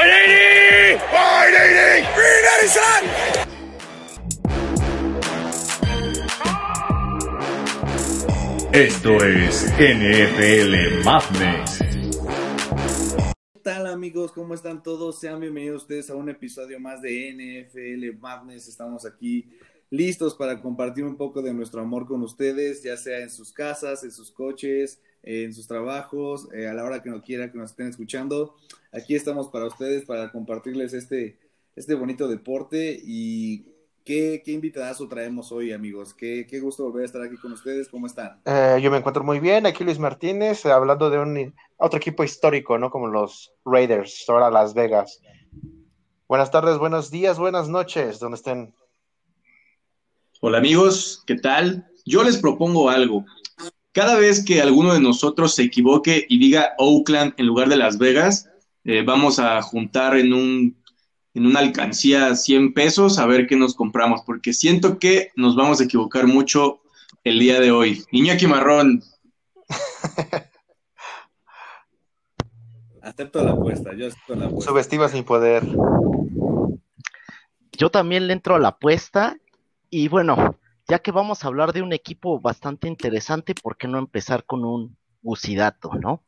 180! 180! 390 Esto es NFL Madness. ¿Qué tal amigos? ¿Cómo están todos? Sean bienvenidos ustedes a un episodio más de NFL Madness. Estamos aquí listos para compartir un poco de nuestro amor con ustedes, ya sea en sus casas, en sus coches, en sus trabajos, eh, a la hora que nos quiera que nos estén escuchando. Aquí estamos para ustedes, para compartirles este, este bonito deporte y ¿Qué, qué invitadazo traemos hoy, amigos? Qué, qué, gusto volver a estar aquí con ustedes. ¿Cómo están? Eh, yo me encuentro muy bien. Aquí Luis Martínez, eh, hablando de un otro equipo histórico, ¿no? Como los Raiders, ahora Las Vegas. Buenas tardes, buenos días, buenas noches, donde estén. Hola amigos, ¿qué tal? Yo les propongo algo. Cada vez que alguno de nosotros se equivoque y diga Oakland en lugar de Las Vegas, eh, vamos a juntar en un en una alcancía 100 pesos a ver qué nos compramos, porque siento que nos vamos a equivocar mucho el día de hoy. Iñaki Marrón. acepto la apuesta, yo acepto la apuesta. Subestima sin poder. Yo también le entro a la apuesta y bueno, ya que vamos a hablar de un equipo bastante interesante, ¿por qué no empezar con un bucidato, no?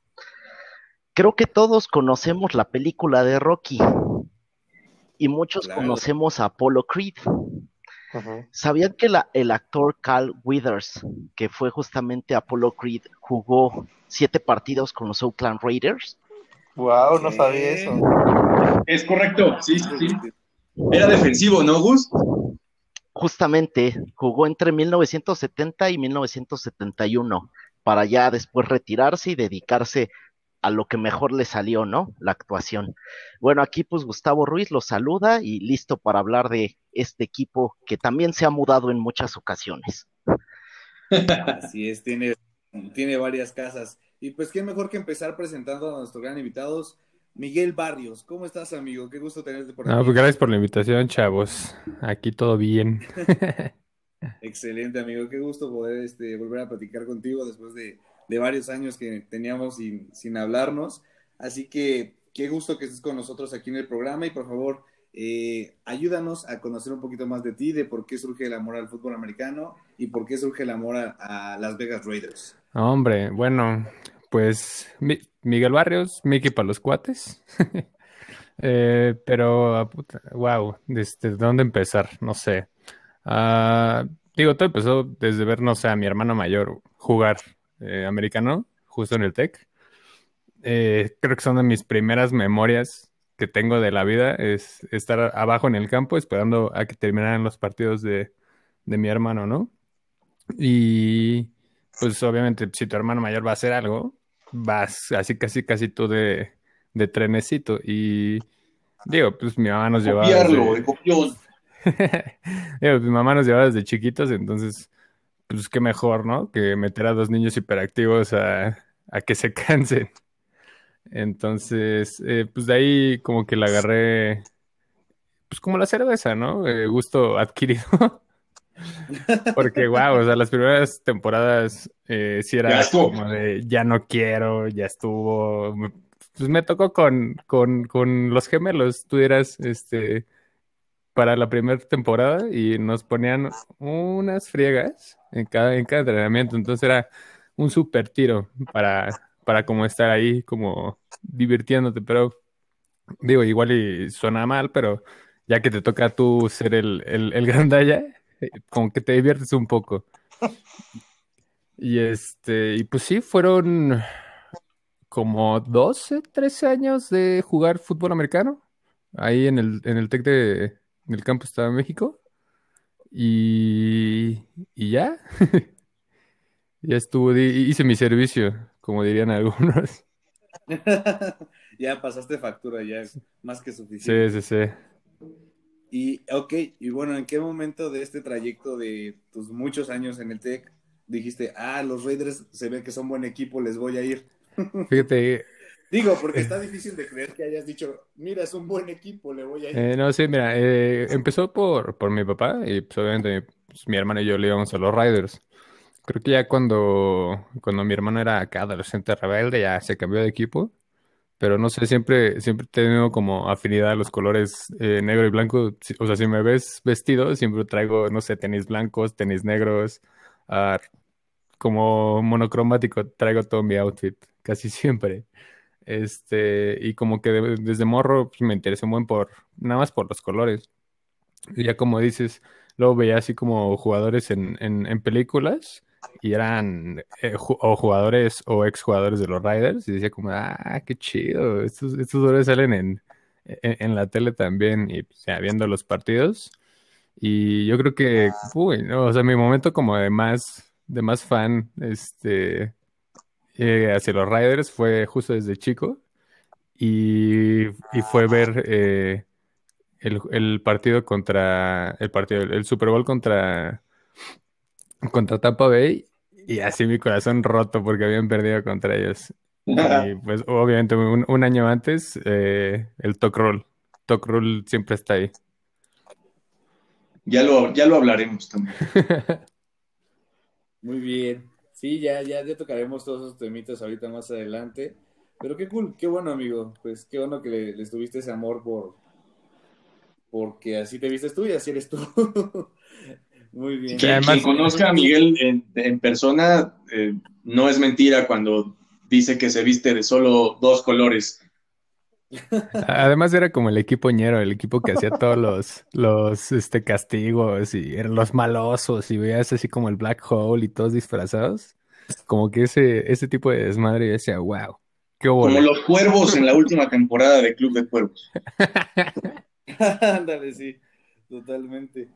Creo que todos conocemos la película de Rocky, y muchos claro. conocemos a Apollo Creed. Uh -huh. ¿Sabían que la, el actor Carl Withers, que fue justamente Apollo Creed, jugó siete partidos con los Oakland Raiders? Wow, no sabía eso. Es correcto, sí, sí, sí. Era defensivo, ¿no, Gus? Justamente, jugó entre 1970 y 1971, para ya después retirarse y dedicarse a lo que mejor le salió, ¿no? La actuación. Bueno, aquí pues Gustavo Ruiz los saluda y listo para hablar de este equipo que también se ha mudado en muchas ocasiones. Así es, tiene, tiene varias casas. Y pues qué mejor que empezar presentando a nuestros gran invitados. Miguel Barrios, ¿cómo estás, amigo? Qué gusto tenerte por aquí. No, pues gracias por la invitación, chavos. Aquí todo bien. Excelente, amigo. Qué gusto poder este, volver a platicar contigo después de, de varios años que teníamos sin, sin, hablarnos. Así que qué gusto que estés con nosotros aquí en el programa y por favor, eh, ayúdanos a conocer un poquito más de ti, de por qué surge el amor al fútbol americano y por qué surge el amor a, a Las Vegas Raiders. Hombre, bueno, pues mi, Miguel Barrios, Mickey para los cuates. eh, pero, wow, ¿desde dónde empezar? No sé. Uh, digo, todo empezó desde ver, no sé, a mi hermano mayor jugar eh, americano, justo en el TEC. Eh, creo que son de mis primeras memorias que tengo de la vida, es estar abajo en el campo esperando a que terminaran los partidos de, de mi hermano, ¿no? Y pues obviamente si tu hermano mayor va a hacer algo, vas así casi casi tú de, de trenecito. Y digo, pues mi mamá nos llevaba... Copiarlo, desde... copión. digo, mi mamá nos llevaba desde chiquitos, entonces pues qué mejor, ¿no? Que meter a dos niños hiperactivos a, a que se cansen. Entonces, eh, pues de ahí como que la agarré, pues como la cerveza, ¿no? Eh, gusto adquirido. Porque, wow, o sea, las primeras temporadas eh, sí era como de ya no quiero, ya estuvo. Pues me tocó con, con, con los gemelos. Tú eras este para la primera temporada y nos ponían unas friegas en cada, en cada entrenamiento. Entonces era un super tiro para, para como estar ahí, como divirtiéndote. Pero digo, igual y suena mal, pero ya que te toca tú ser el, el, el grandalla, como que te diviertes un poco. Y este, y pues sí, fueron como 12, 13 años de jugar fútbol americano. Ahí en el, en el TEC de, en el campo estaba México. Y, y ya. ya estuvo, hice mi servicio, como dirían algunos. ya pasaste factura, ya es más que suficiente. Sí, sí, sí. Y, ok, y bueno, ¿en qué momento de este trayecto de tus muchos años en el TEC dijiste, ah, los Raiders se ve que son buen equipo, les voy a ir? Fíjate. Digo, porque está difícil de creer que hayas dicho, mira, es un buen equipo, le voy a ir. Eh, no, sí, mira, eh, empezó por, por mi papá y pues obviamente pues, mi hermano y yo le íbamos a los Raiders. Creo que ya cuando, cuando mi hermano era acá adolescente rebelde, ya se cambió de equipo. Pero no sé, siempre, siempre he como afinidad a los colores eh, negro y blanco. O sea, si me ves vestido, siempre traigo, no sé, tenis blancos, tenis negros, ah, como monocromático, traigo todo mi outfit, casi siempre. Este, y como que de- desde morro pues, me interesé muy por, nada más por los colores. Y ya como dices, luego veía así como jugadores en, en, en películas y eran eh, ju- o jugadores o exjugadores de los Riders y decía como, ah, qué chido, estos, estos salen en, en, la tele también y pues, ya viendo los partidos. Y yo creo que, uy, o sea, mi momento como de más, de más fan, este, eh, hacia los Riders fue justo desde chico y, y fue ver eh, el, el partido contra, el partido, el Super Bowl contra, contra Tampa Bay y así mi corazón roto porque habían perdido contra ellos. Y pues obviamente un, un año antes eh, el Talk Roll, Talk Roll siempre está ahí. Ya lo, ya lo hablaremos también. Muy bien. Sí, ya, ya, ya tocaremos todos esos temitas ahorita más adelante. Pero qué cool, qué bueno, amigo. Pues qué bueno que le, les tuviste ese amor por porque así te vistes tú y así eres tú. Muy bien. Quien, además- quien conozca a Miguel en, en persona, eh, no es mentira cuando dice que se viste de solo dos colores. Además era como el equipo ñero, el equipo que hacía todos los, los este, castigos y eran los malosos y veías así como el Black Hole y todos disfrazados. Como que ese, ese tipo de desmadre yo decía, wow, qué Como los cuervos en la última temporada de Club de Cuervos. Ándale, sí, totalmente.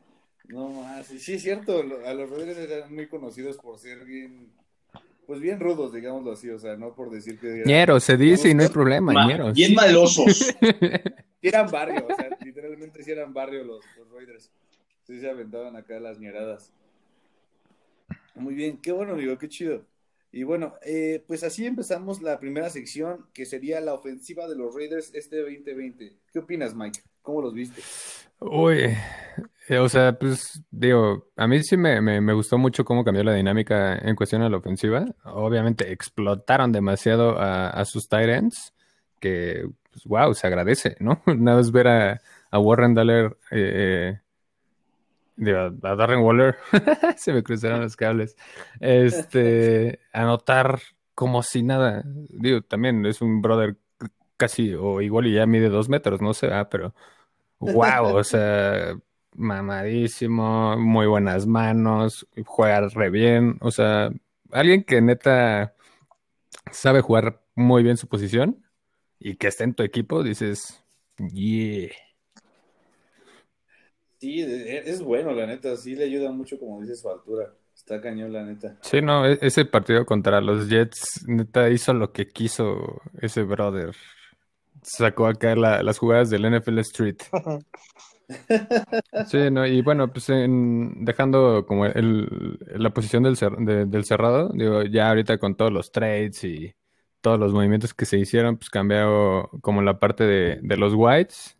No más, sí, sí es cierto, a los Raiders eran muy conocidos por ser bien, pues bien rudos, digámoslo así, o sea, no por decir que eran, Ñero, se dice y no hay problema, Ma- ñeros. bien malosos. sí eran barrio, o sea, literalmente sí eran barrio los, los Raiders. Sí se aventaban acá las ñeradas. Muy bien, qué bueno, amigo, qué chido. Y bueno, eh, pues así empezamos la primera sección, que sería la ofensiva de los Raiders este 2020. ¿Qué opinas, Mike? ¿Cómo los viste? Uy, eh, o sea, pues digo, a mí sí me, me, me gustó mucho cómo cambió la dinámica en cuestión a la ofensiva. Obviamente explotaron demasiado a, a sus tight ends, que, pues, wow, se agradece, ¿no? Nada más ver a, a Warren Daller, eh, digo, a Darren Waller, se me cruzaron los cables, este, anotar como si nada. Digo, también es un brother casi, o igual y ya mide dos metros, no sé, ah, pero wow, o sea, mamadísimo, muy buenas manos, juega re bien, o sea, alguien que neta sabe jugar muy bien su posición y que esté en tu equipo, dices, yeah. Sí, e- es bueno, la neta, sí le ayuda mucho, como dices, su altura. Está cañón, la neta. Sí, no, e- ese partido contra los Jets, neta, hizo lo que quiso ese brother. Sacó acá la- las jugadas del NFL Street. Sí, no, y bueno, pues dejando como el, la posición del, del cerrado, digo, ya ahorita con todos los trades y todos los movimientos que se hicieron, pues cambió como la parte de, de los Whites,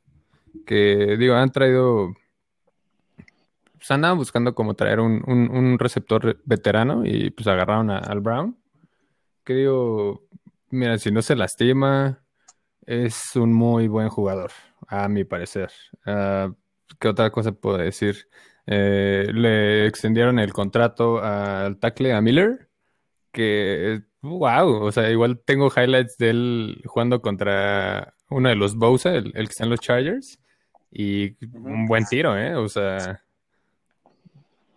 que digo, han traído, pues andaban buscando como traer un, un, receptor veterano y pues agarraron al Brown, que digo, mira, si no se lastima, es un muy buen jugador, a mi parecer. Ah, ¿qué otra cosa puedo decir? Eh, le extendieron el contrato al tackle a Miller, que, wow, o sea, igual tengo highlights de él jugando contra uno de los Bosa, el, el que está en los Chargers, y un buen tiro, ¿eh? O sea,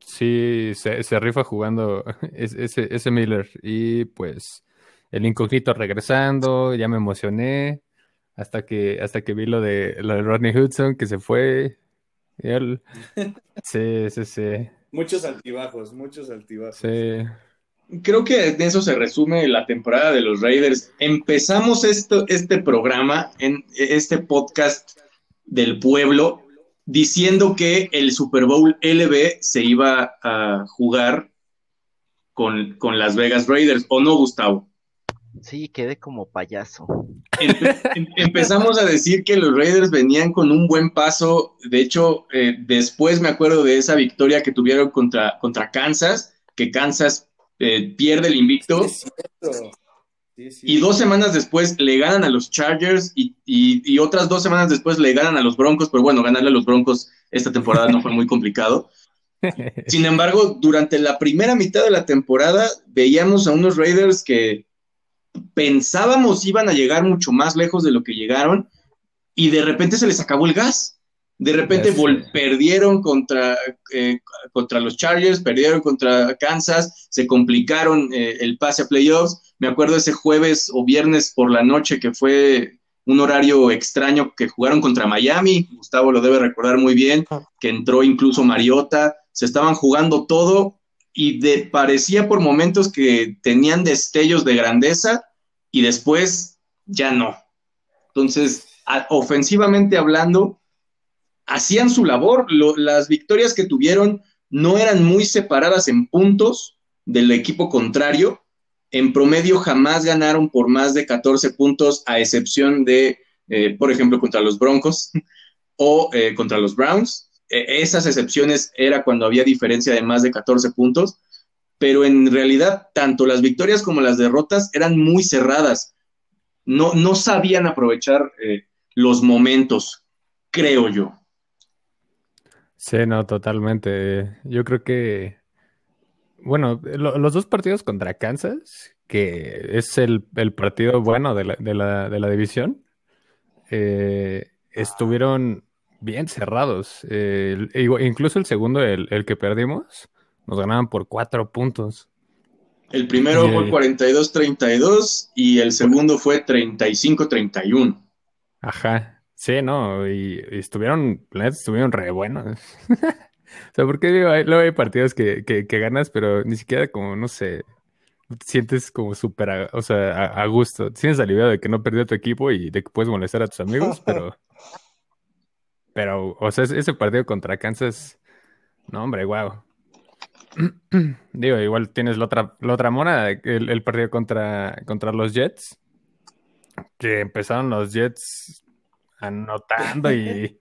sí, se, se rifa jugando es- ese, ese Miller. Y pues el incógnito regresando, ya me emocioné hasta que, hasta que vi lo de, lo de Rodney Hudson que se fue. Y él, sí, sí, sí, Muchos altibajos, muchos altibajos. sí. Creo que en eso se resume la temporada de los Raiders. Empezamos esto, este programa, en este podcast del pueblo, diciendo que el Super Bowl LB se iba a jugar con, con Las Vegas Raiders, ¿o no, Gustavo? Sí, quedé como payaso. Em- empezamos a decir que los Raiders venían con un buen paso. De hecho, eh, después me acuerdo de esa victoria que tuvieron contra, contra Kansas, que Kansas eh, pierde el invicto. Sí, es cierto. y dos semanas después le ganan a los Chargers y, y, otras dos semanas después le ganan a los Broncos, pero bueno, ganarle a los Broncos esta temporada no fue muy complicado. Sin embargo, durante la primera mitad de la temporada veíamos a unos Raiders que pensábamos iban a llegar mucho más lejos de lo que llegaron y de repente se les acabó el gas. De repente perdieron contra, eh, contra los Chargers, perdieron contra Kansas, se complicaron eh, el pase a playoffs. Me acuerdo ese jueves o viernes por la noche que fue un horario extraño que jugaron contra Miami. Gustavo lo debe recordar muy bien, que entró incluso Mariota. Se estaban jugando todo y de, parecía por momentos que tenían destellos de grandeza y después ya no. Entonces, ofensivamente hablando, hacían su labor. las victorias que tuvieron no eran muy separadas en puntos del equipo contrario. En promedio jamás ganaron por más de 14 puntos, a excepción de, eh, por ejemplo, contra los Broncos o eh, contra los Browns. E, esas excepciones era cuando había diferencia de más de 14 puntos, pero en realidad tanto las victorias como las derrotas eran muy cerradas. No, no sabían aprovechar eh, los momentos, creo yo. Sí, no, totalmente. Yo creo que, bueno, los dos partidos contra Kansas, que es el, partido bueno de la, de la, de la división, eh, estuvieron bien cerrados. incluso el segundo, el, que perdimos, nos ganaban por cuatro puntos. El primero fue 42-32 y el segundo fue 35-31. Ajá. Sí, no, y, estuvieron, la estuvieron re buenos. o sea, porque digo, luego hay partidos que, que, ganas, pero ni siquiera como, no sé, te sientes como súper, o sea, a, gusto. Tienes aliviado de que no perdió tu equipo y de que puedes molestar a tus amigos, pero, pero, o sea, ese partido contra Kansas, no, hombre, wow. Digo, igual tienes la otra, la otra mona, el, el partido contra, contra los Jets, que empezaron los Jets anotando y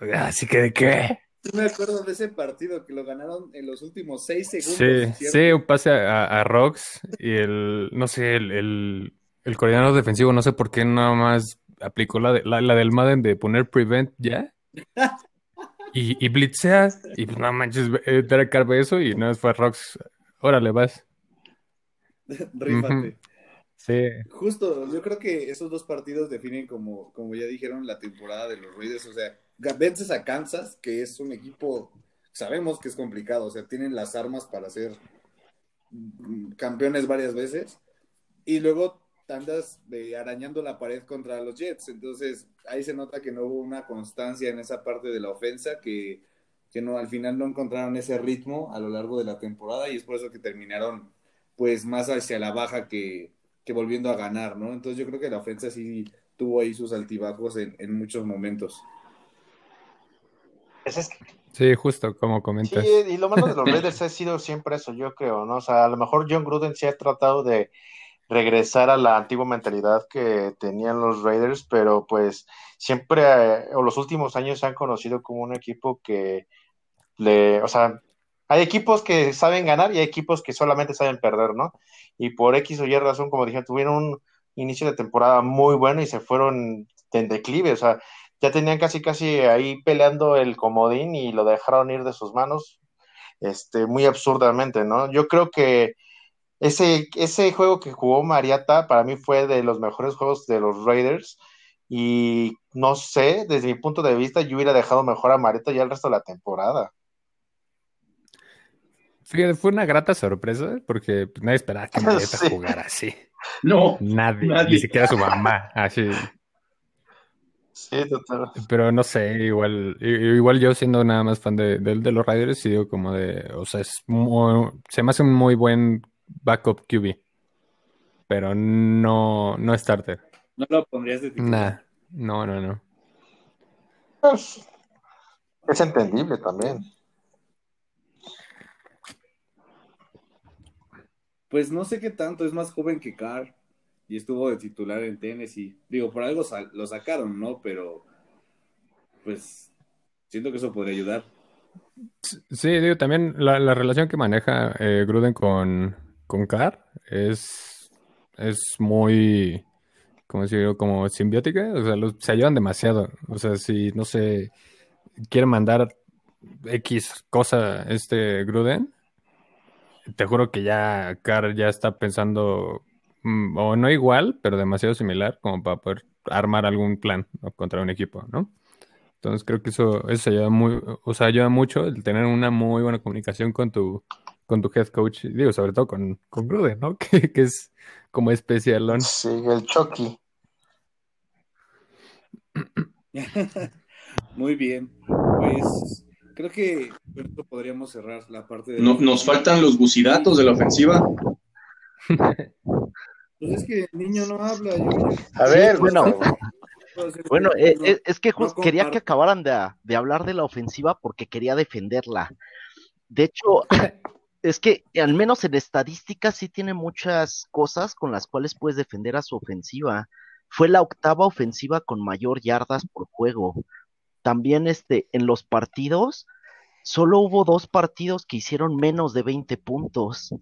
así que de qué. me acuerdo de ese partido que lo ganaron en los últimos seis segundos. Sí, sí, un pase a, a, Rox y el, no sé, el, el, coordinador defensivo, no sé por qué nada más aplicó la, la, del Madden de poner prevent ya. Y, y blitzea, y pues no manches, Derek Carve eso y no fue Rox. Órale, vas. Rífate. Sí. Justo, yo creo que esos dos partidos definen como, como ya dijeron, la temporada de los Raiders. O sea, vences a Kansas, que es un equipo, sabemos que es complicado, o sea, tienen las armas para ser campeones varias veces. Y luego andas de arañando la pared contra los Jets. Entonces, ahí se nota que no hubo una constancia en esa parte de la ofensa, que, que no, al final no encontraron ese ritmo a lo largo de la temporada y es por eso que terminaron pues más hacia la baja que, que volviendo a ganar, ¿no? Entonces yo creo que la ofensa sí tuvo ahí sus altibajos en, muchos momentos. Sí, justo como comentas. Sí, y lo malo de los Raiders ha sido siempre eso, yo creo, ¿no? O sea, a lo mejor John Gruden sí ha tratado de regresar a la antigua mentalidad que tenían los Raiders, pero pues siempre, eh, o los últimos años se han conocido como un equipo que le, o sea, hay equipos que saben ganar y hay equipos que solamente saben perder, ¿no? y por X o Y razón, como dije, tuvieron un inicio de temporada muy bueno y se fueron en declive, o sea, ya tenían casi casi ahí peleando el comodín y lo dejaron ir de sus manos, este, muy absurdamente, ¿no? Yo creo que ese, ese juego que jugó Mariata para mí fue de los mejores juegos de los Raiders y no sé, desde mi punto de vista, yo hubiera dejado mejor a Mariata ya el resto de la temporada. Fíjate, fue una grata sorpresa porque pues, nadie esperaba que Marietta jugara así. No. Nadie, ni siquiera su mamá, así. Sí, total. Pero no sé, igual, igual yo siendo nada más fan de, de, los Raiders, digo como de, o sea, es se me hace un muy buen backup QB, pero no, no starter. ¿No lo pondrías de titular? no, no, no. Pues, es entendible también. Pues no sé qué tanto, es más joven que Carr y estuvo de titular en Tennessee. Digo, por algo lo sacaron, ¿no? Pero pues siento que eso podría ayudar. Sí, digo, también la, relación que maneja eh, Gruden con, con Carr es es muy, ¿cómo decirlo? Como simbiótica, o sea, se ayudan demasiado. O sea, si, no sé, quiere mandar X cosa este Gruden, te juro que ya Carr ya está pensando, mm, o no igual, pero demasiado similar, como para poder armar algún plan ¿no? contra un equipo, ¿no? Entonces creo que eso, eso ayuda muy, o sea, ayuda mucho el tener una muy buena comunicación con tu, con tu head coach, digo, sobre todo con, con Gruden, ¿no? Que, que es como especialón. Sí, el Chucky. Muy bien. Pues creo que podríamos cerrar la parte de. No- nos faltan los bucidatos de la ofensiva. Pues es que el niño no habla. yo- A ver, bueno. Hacer- Bueno, eh, no, eh, es que no quería que acabaran de, de hablar de la ofensiva porque quería defenderla. De hecho, es que al menos en estadística sí tiene muchas cosas con las cuales puedes defender a su ofensiva. Fue la octava ofensiva con mayor yardas por juego. También este, en los partidos, solo hubo dos partidos que hicieron menos de 20 puntos.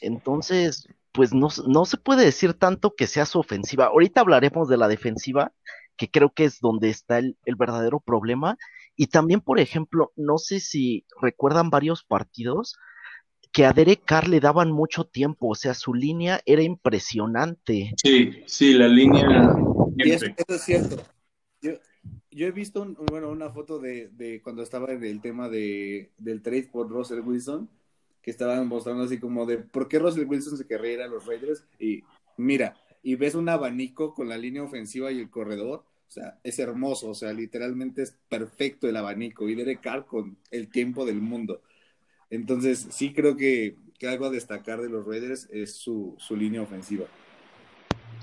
Entonces, pues no, no se puede decir tanto que sea su ofensiva. Ahorita hablaremos de la defensiva, que creo que es donde está el, el verdadero problema. Y también, por ejemplo, no sé si recuerdan varios partidos que a Derek Carr le daban mucho tiempo, o sea, su línea era impresionante. Sí, sí, la línea. Y eso, es cierto. Yo, yo he visto un- bueno, una foto de, de cuando estaba en el tema de, del trade por Russell Wilson, que estaban mostrando así como de por qué Russell Wilson se querría ir a los Raiders. Y mira, y ves un abanico con la línea ofensiva y el corredor. O sea, es hermoso, o sea, literalmente es perfecto el abanico. Y Derek Carr con el tiempo del mundo. Entonces, sí creo que, que algo a destacar de los Raiders es su, su línea ofensiva.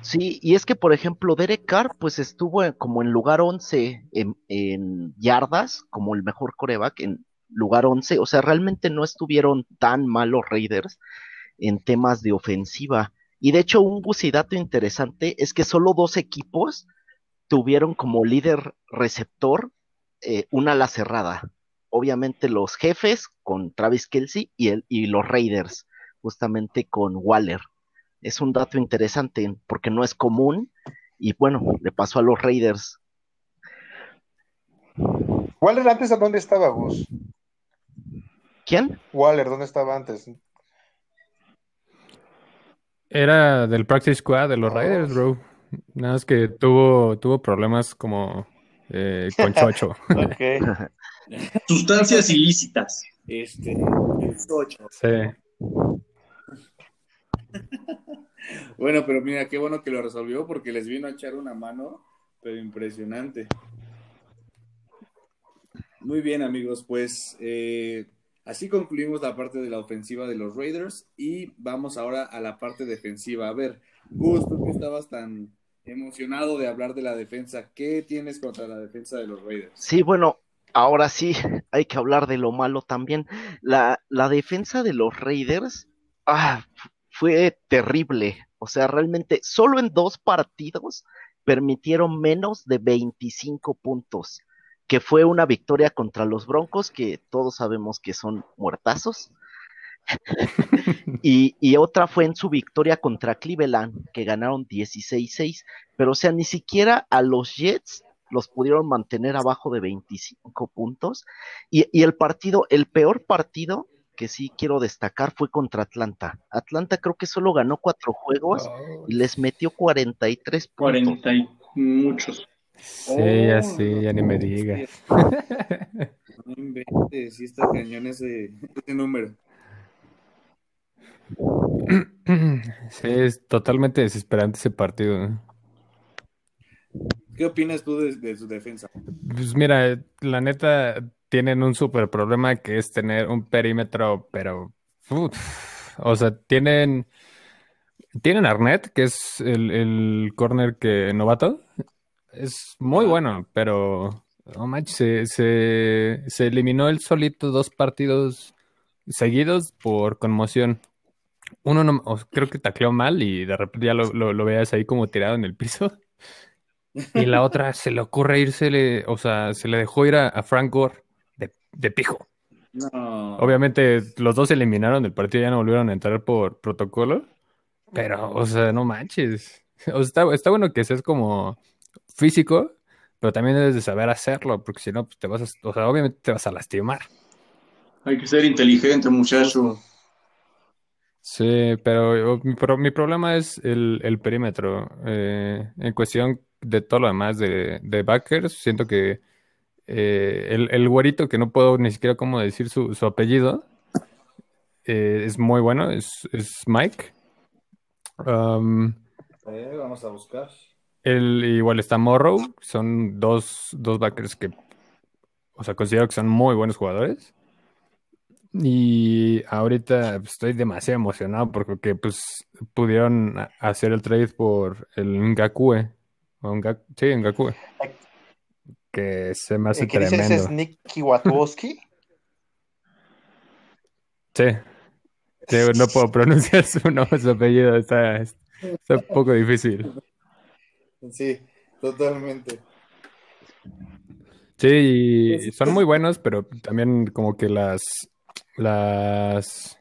Sí, y es que, por ejemplo, Derek Carr, pues estuvo como en lugar 11 en, en yardas, como el mejor coreback en lugar 11. O sea, realmente no estuvieron tan mal los Raiders en temas de ofensiva. Y de hecho, un bucidato interesante es que solo dos equipos tuvieron como líder receptor eh, una ala cerrada. Obviamente los jefes con Travis Kelsey y, el, y los Raiders, justamente con Waller. Es un dato interesante porque no es común y bueno, le pasó a los Raiders. Waller, antes, ¿a dónde estaba, Gus? ¿Quién? Waller, ¿dónde estaba antes? Era del Practice Squad de los Oh. Raiders, bro. Nada más que tuvo, tuvo problemas como eh, con Chocho. Ok. Sustancias ilícitas. Este, ocho. Sí. Bueno, pero mira, qué bueno que lo resolvió porque les vino a echar una mano, pero impresionante. Muy bien, amigos, pues eh, así concluimos la parte de la ofensiva de los Raiders y vamos ahora a la parte defensiva. A ver, Gus, tú que estabas tan emocionado de hablar de la defensa, ¿qué tienes contra la defensa de los Raiders? Sí, bueno, ahora sí hay que hablar de lo malo también. La, la defensa de los Raiders ah, fue terrible. O sea, realmente solo en dos partidos permitieron menos de 25 puntos, que fue una victoria contra los Broncos, que todos sabemos que son muertazos. y, y otra fue en su victoria contra Cleveland, que ganaron 16-6. Pero, o sea, ni siquiera a los Jets los pudieron mantener abajo de 25 puntos. Y, y, el partido, el peor partido que sí quiero destacar fue contra Atlanta. Atlanta creo que solo ganó cuatro juegos Oh, y les metió 43 puntos. 40 y muchos. Sí, ya Oh, sí, ya ni me digas. No inventes, sí está cañón ese, ese número. Sí, es totalmente desesperante ese partido. ¿no? ¿Qué opinas tú de, de su defensa? Pues mira, la neta tienen un súper problema que es tener un perímetro, pero uf, o sea, tienen tienen Arnett, que es el, el corner que novato, es muy bueno, pero no manches, se, se, se eliminó él solito dos partidos seguidos por conmoción. Uno no, creo que tacleó mal y de repente ya lo, lo, lo veas ahí como tirado en el piso. Y la otra se le ocurre irse, o sea, se le dejó ir a, a Frank Gore de, de, pijo. No. Obviamente los dos se eliminaron del partido, ya no volvieron a entrar por protocolo. Pero, o sea, no manches. O sea, está, está bueno que seas como físico, pero también debes de saber hacerlo, porque si no, pues te vas a, o sea, obviamente te vas a lastimar. Hay que ser inteligente, muchacho. Sí, pero mi, pro- mi problema es el, el perímetro. Eh, en cuestión de todo lo demás de, de backers, siento que eh, el, el güerito, que no puedo ni siquiera cómo decir su, su apellido, eh, es muy bueno, es, es Mike. Um, Eh, vamos a buscar. el, igual está Morrow, son dos, dos backers que, o sea, considero que son muy buenos jugadores. Y ahorita estoy demasiado emocionado porque pues pudieron hacer el trade por el Ngakue. Nga- sí, Ngakue. Que se me hace El que dices tremendo. es Nick Kiwatowski. Sí. Sí, no puedo pronunciar su nombre, su apellido, está, está un poco difícil. Sí, totalmente. Sí, y son muy buenos, pero también como que las, las,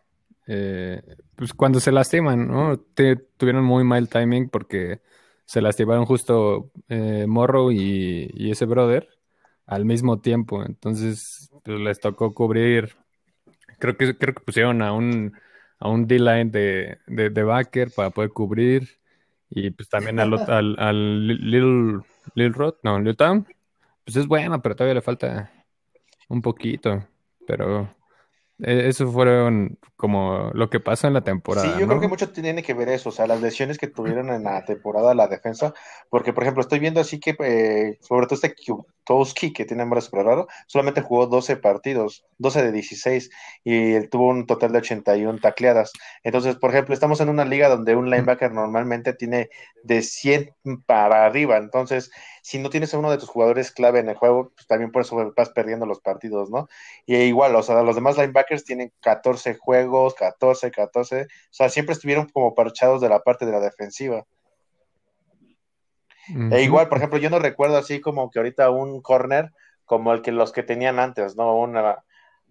eh, pues cuando se lastiman, ¿no? Te- tuvieron muy mal timing porque se lastimaron justo eh, Morrow y, y ese brother al mismo tiempo, entonces pues, les tocó cubrir, creo que, creo que pusieron a un, a un D-line de, de, de backer para poder cubrir y pues también al, al, al Little, Little Rod, no, Little Town. Pues es bueno, pero todavía le falta un poquito. Pero eso fueron como lo que pasó en la temporada, Sí, yo ¿no? creo que mucho tiene que ver eso, o sea, las lesiones que tuvieron en la temporada la defensa, porque por ejemplo estoy viendo así que, eh, sobre todo este Kwiatkowski, que tiene nombre raro, solamente jugó 12 partidos, 12 de 16, y él tuvo un total de 81 tacleadas. Entonces, por ejemplo, estamos en una liga donde un linebacker normalmente tiene de 100 para arriba, entonces, si no tienes a uno de tus jugadores clave en el juego, pues también por eso vas perdiendo los partidos, ¿no? Y igual, o sea, los demás linebackers tienen 14 juegos, 14, 14. O sea, siempre estuvieron como parchados de la parte de la defensiva. Ujú. E igual, por ejemplo, yo no recuerdo así como que ahorita un corner como el que los que tenían antes, ¿no? Una,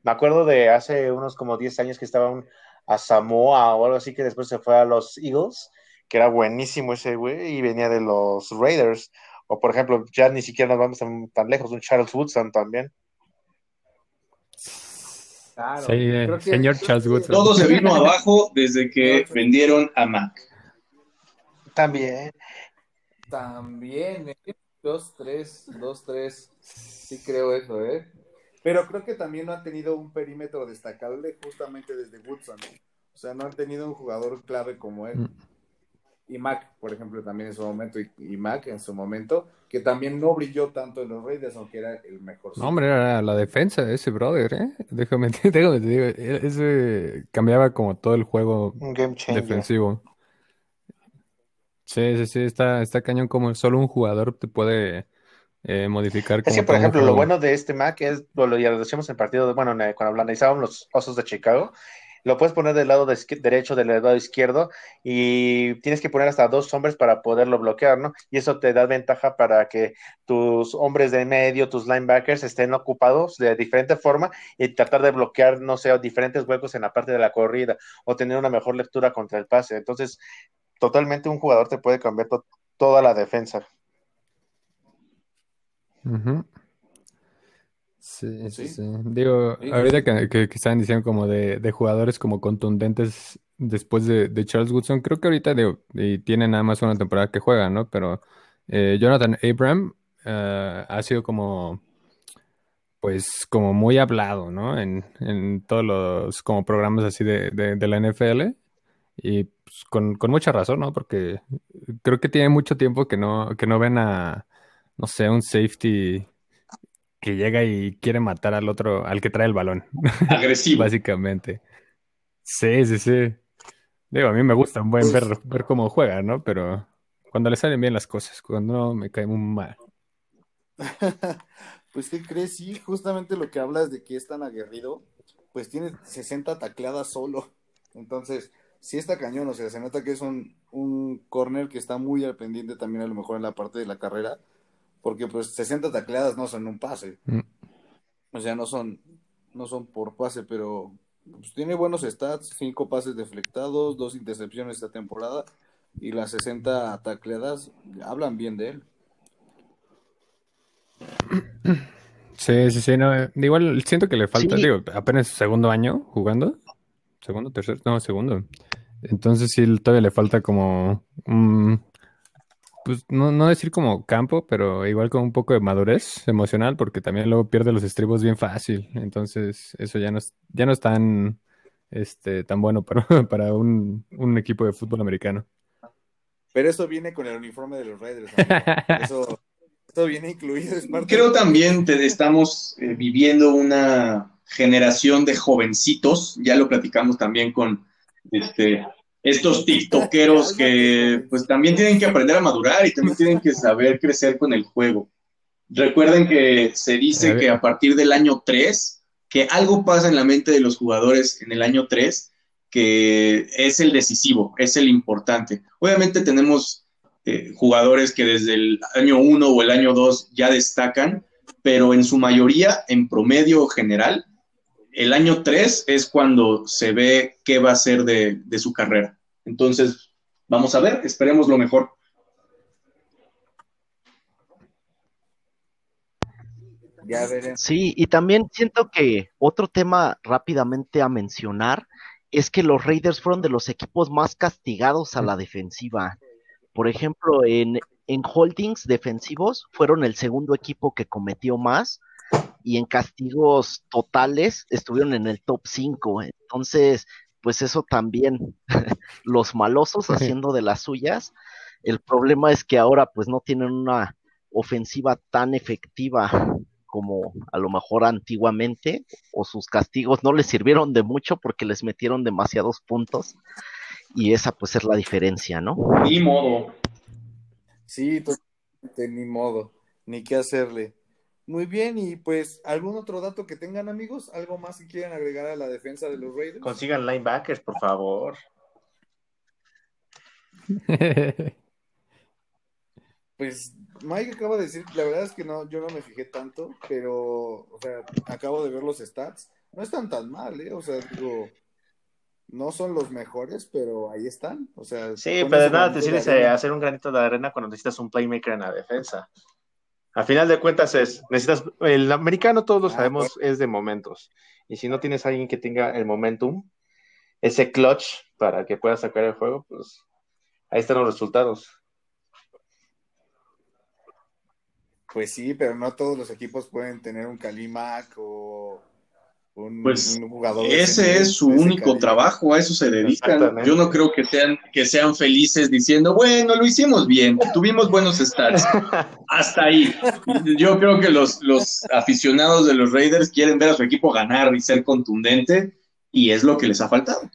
me acuerdo de hace unos como 10 años que estaba un, a Samoa o algo así, que después se fue a los Eagles, que era buenísimo ese güey, y venía de los Raiders. O por ejemplo, ya ni siquiera nos vamos tan, tan lejos, un Charles Woodson también. Claro, Sí, eh, creo que- señor Charles Woodson. Todo se vino abajo desde que vendieron a Mac. También. También, ¿eh? Dos, tres, dos, tres. Sí creo eso, ¿eh? Pero creo que también no han tenido un perímetro destacable justamente desde Woodson. O sea, no han tenido un jugador clave como él. Mm. Y Mac, por ejemplo, también en su momento. Y, y Mac en su momento, que también no brilló tanto en los Raiders, aunque era el mejor. No, hombre, era la defensa de ese brother, ¿eh? Déjame, déjame te digo, e- ese cambiaba como todo el juego game defensivo. Sí, sí, sí, está, está cañón como solo un jugador te puede eh, modificar Es que, por ejemplo, lo bueno de este Mac es, lo, ya lo decíamos en partido, de- bueno, en- cuando analizábamos los Osos de Chicago, lo puedes poner del lado derecho, del lado izquierdo, y tienes que poner hasta dos hombres para poderlo bloquear, ¿no? Y eso te da ventaja para que tus hombres de medio, tus linebackers estén ocupados de diferente forma y tratar de bloquear, no sé, diferentes huecos en la parte de la corrida o tener una mejor lectura contra el pase. Entonces, totalmente un jugador te puede cambiar to- toda la defensa. Sí, Sí. sí. Digo, Sí, ahorita que, que- que estaban diciendo como de, de jugadores como contundentes después de, de Charles Woodson, creo que ahorita digo, y tiene nada más una temporada que juega, ¿no? Pero eh, Jonathan Abram eh, ha sido como, pues, como muy hablado, ¿no? En, en todos los como programas así de, de, de la NFL. Y pues, con, con mucha razón, ¿no? Porque creo que tiene mucho tiempo que no, que no ven a, no sé, un safety que llega y quiere matar al otro, al que trae el balón, Agresivo. básicamente. Sí, sí, sí. Digo, a mí me gusta un buen ver, ver cómo juega, ¿no? Pero cuando le salen bien las cosas, cuando no me cae muy mal. Pues, ¿qué crees? Sí, justamente lo que hablas de que es tan aguerrido, pues tiene 60 tacleadas solo. Entonces, sí está cañón, o sea, se nota que es un, un corner que está muy al pendiente también a lo mejor en la parte de la carrera, porque pues 60 tacleadas no son un pase. Mm. O sea, no son, no son por pase, pero pues, tiene buenos stats, cinco pases deflectados, dos intercepciones esta temporada y las 60 tacleadas hablan bien de él. Sí, sí, sí, no, eh, igual siento que le falta, Sí. digo, apenas segundo año jugando, segundo, tercero, no, segundo. Entonces sí, todavía le falta como, mm, pues no, no decir como campo, pero igual con un poco de madurez emocional, porque también luego pierde los estribos bien fácil. Entonces eso ya no es, ya no es tan, este, tan bueno para, para un, un equipo de fútbol americano. Pero eso viene con el uniforme de los Raiders. amigo. Eso, eso viene incluido. Es parte Creo de- también te- estamos eh, viviendo una generación de jovencitos, ya lo platicamos también con este, estos tiktokeros que pues también tienen que aprender a madurar y también tienen que saber crecer con el juego. Recuerden que se dice que a partir del año 3, que algo pasa en la mente de los jugadores en el año 3, que es el decisivo, es el importante. Obviamente tenemos eh, jugadores que desde el año 1 o el año 2 ya destacan, pero en su mayoría, en promedio general, el año 3 es cuando se ve qué va a ser de, de su carrera. Entonces, vamos a ver, esperemos lo mejor. Ya. Sí, y también siento que otro tema rápidamente a mencionar es que los Raiders fueron de los equipos más castigados a la defensiva. Por ejemplo, en, en holdings defensivos fueron el segundo equipo que cometió más y en castigos totales estuvieron en el top 5. Entonces, pues eso también, los malosos haciendo de las suyas. El problema es que ahora pues no tienen una ofensiva tan efectiva como a lo mejor antiguamente, o sus castigos no les sirvieron de mucho porque les metieron demasiados puntos, y esa pues es la diferencia, ¿no? Ni modo. Sí, totalmente, ni modo, ni qué hacerle. Muy bien, y pues, ¿algún otro dato que tengan, amigos? ¿Algo más que quieran agregar a la defensa de los Raiders? Consigan linebackers, por favor. Pues Mike acaba de decir, la verdad es que no, yo no me fijé tanto, pero, o sea, acabo de ver los stats. No están tan mal, ¿eh? O sea, digo, no son los mejores, pero ahí están. O sea, Sí, pero de nada te arena. hacer un granito de arena cuando necesitas un playmaker en la defensa. Al final de cuentas es, necesitas, el americano todos lo Ah, sabemos es de momentos. Y si no tienes a alguien que tenga el momentum, ese clutch para que pueda sacar el juego, pues ahí están los resultados. Pues sí, pero no todos los equipos pueden tener un Calimac o un, Pues un jugador. ese es su ese único trabajo, a eso se dedican. Yo no creo que sean, que sean felices diciendo, bueno, lo hicimos bien, tuvimos buenos stats. Hasta ahí. Yo creo que los, los aficionados de los Raiders quieren ver a su equipo ganar y ser contundente, y es lo que les ha faltado.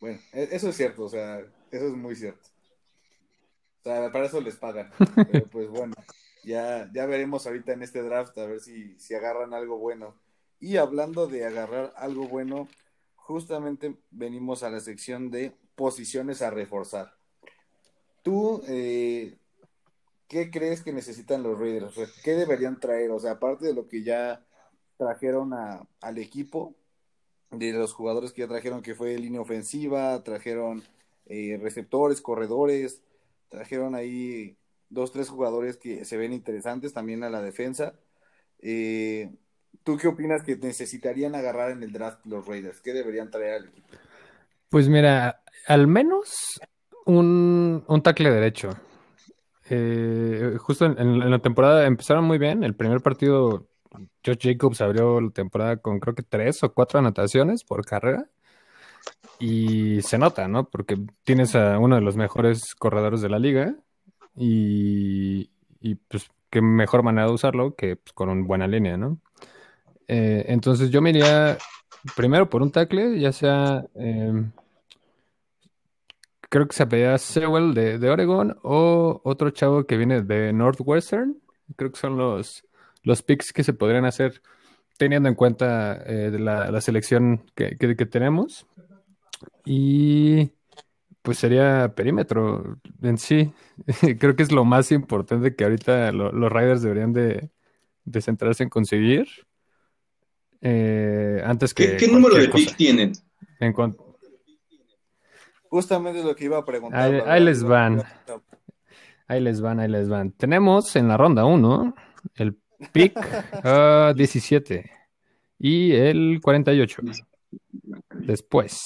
Bueno, e- eso es cierto, o sea, eso es muy cierto. O sea, para eso les pagan. Pero pues bueno, ya, ya veremos ahorita en este draft a ver si, si agarran algo bueno. Y hablando de agarrar algo bueno, justamente venimos a la sección de posiciones a reforzar. ¿Tú eh, qué crees que necesitan los Raiders? ¿qué deberían traer? O sea, aparte de lo que ya trajeron a- al equipo, de los jugadores que ya trajeron, que fue línea ofensiva, trajeron eh, receptores, corredores, trajeron ahí dos, tres jugadores que se ven interesantes también a la defensa. Eh, ¿Tú qué opinas que necesitarían agarrar en el draft los Raiders? ¿Qué deberían traer al equipo? Pues mira, al menos un, un tackle derecho. Eh, justo en, en- la temporada empezaron muy bien. El primer partido, Josh Jacobs abrió la temporada con creo que tres o cuatro anotaciones por carrera. Y se nota, ¿no? Porque tienes a uno de los mejores corredores de la liga. Y, y, pues qué mejor manera de usarlo que pues, con una buena línea, ¿no? Eh, entonces yo me iría primero por un tackle, ya sea, eh, creo que se apellida Sewell de, de Oregon o otro chavo que viene de Northwestern. Creo que son los, los picks que se podrían hacer teniendo en cuenta eh, la, la selección que, que- que tenemos. Y pues sería perímetro en sí. Creo que es lo más importante que ahorita lo- los Riders deberían de, de centrarse en conseguir. eh, antes que. ¿Qué, qué número de pick tienen? En cuan- Justamente es lo que iba a preguntar. Ahí- les van. Ahí les van, ahí les van. Tenemos en la ronda 1 el pick ah, 17 y el 48. Después.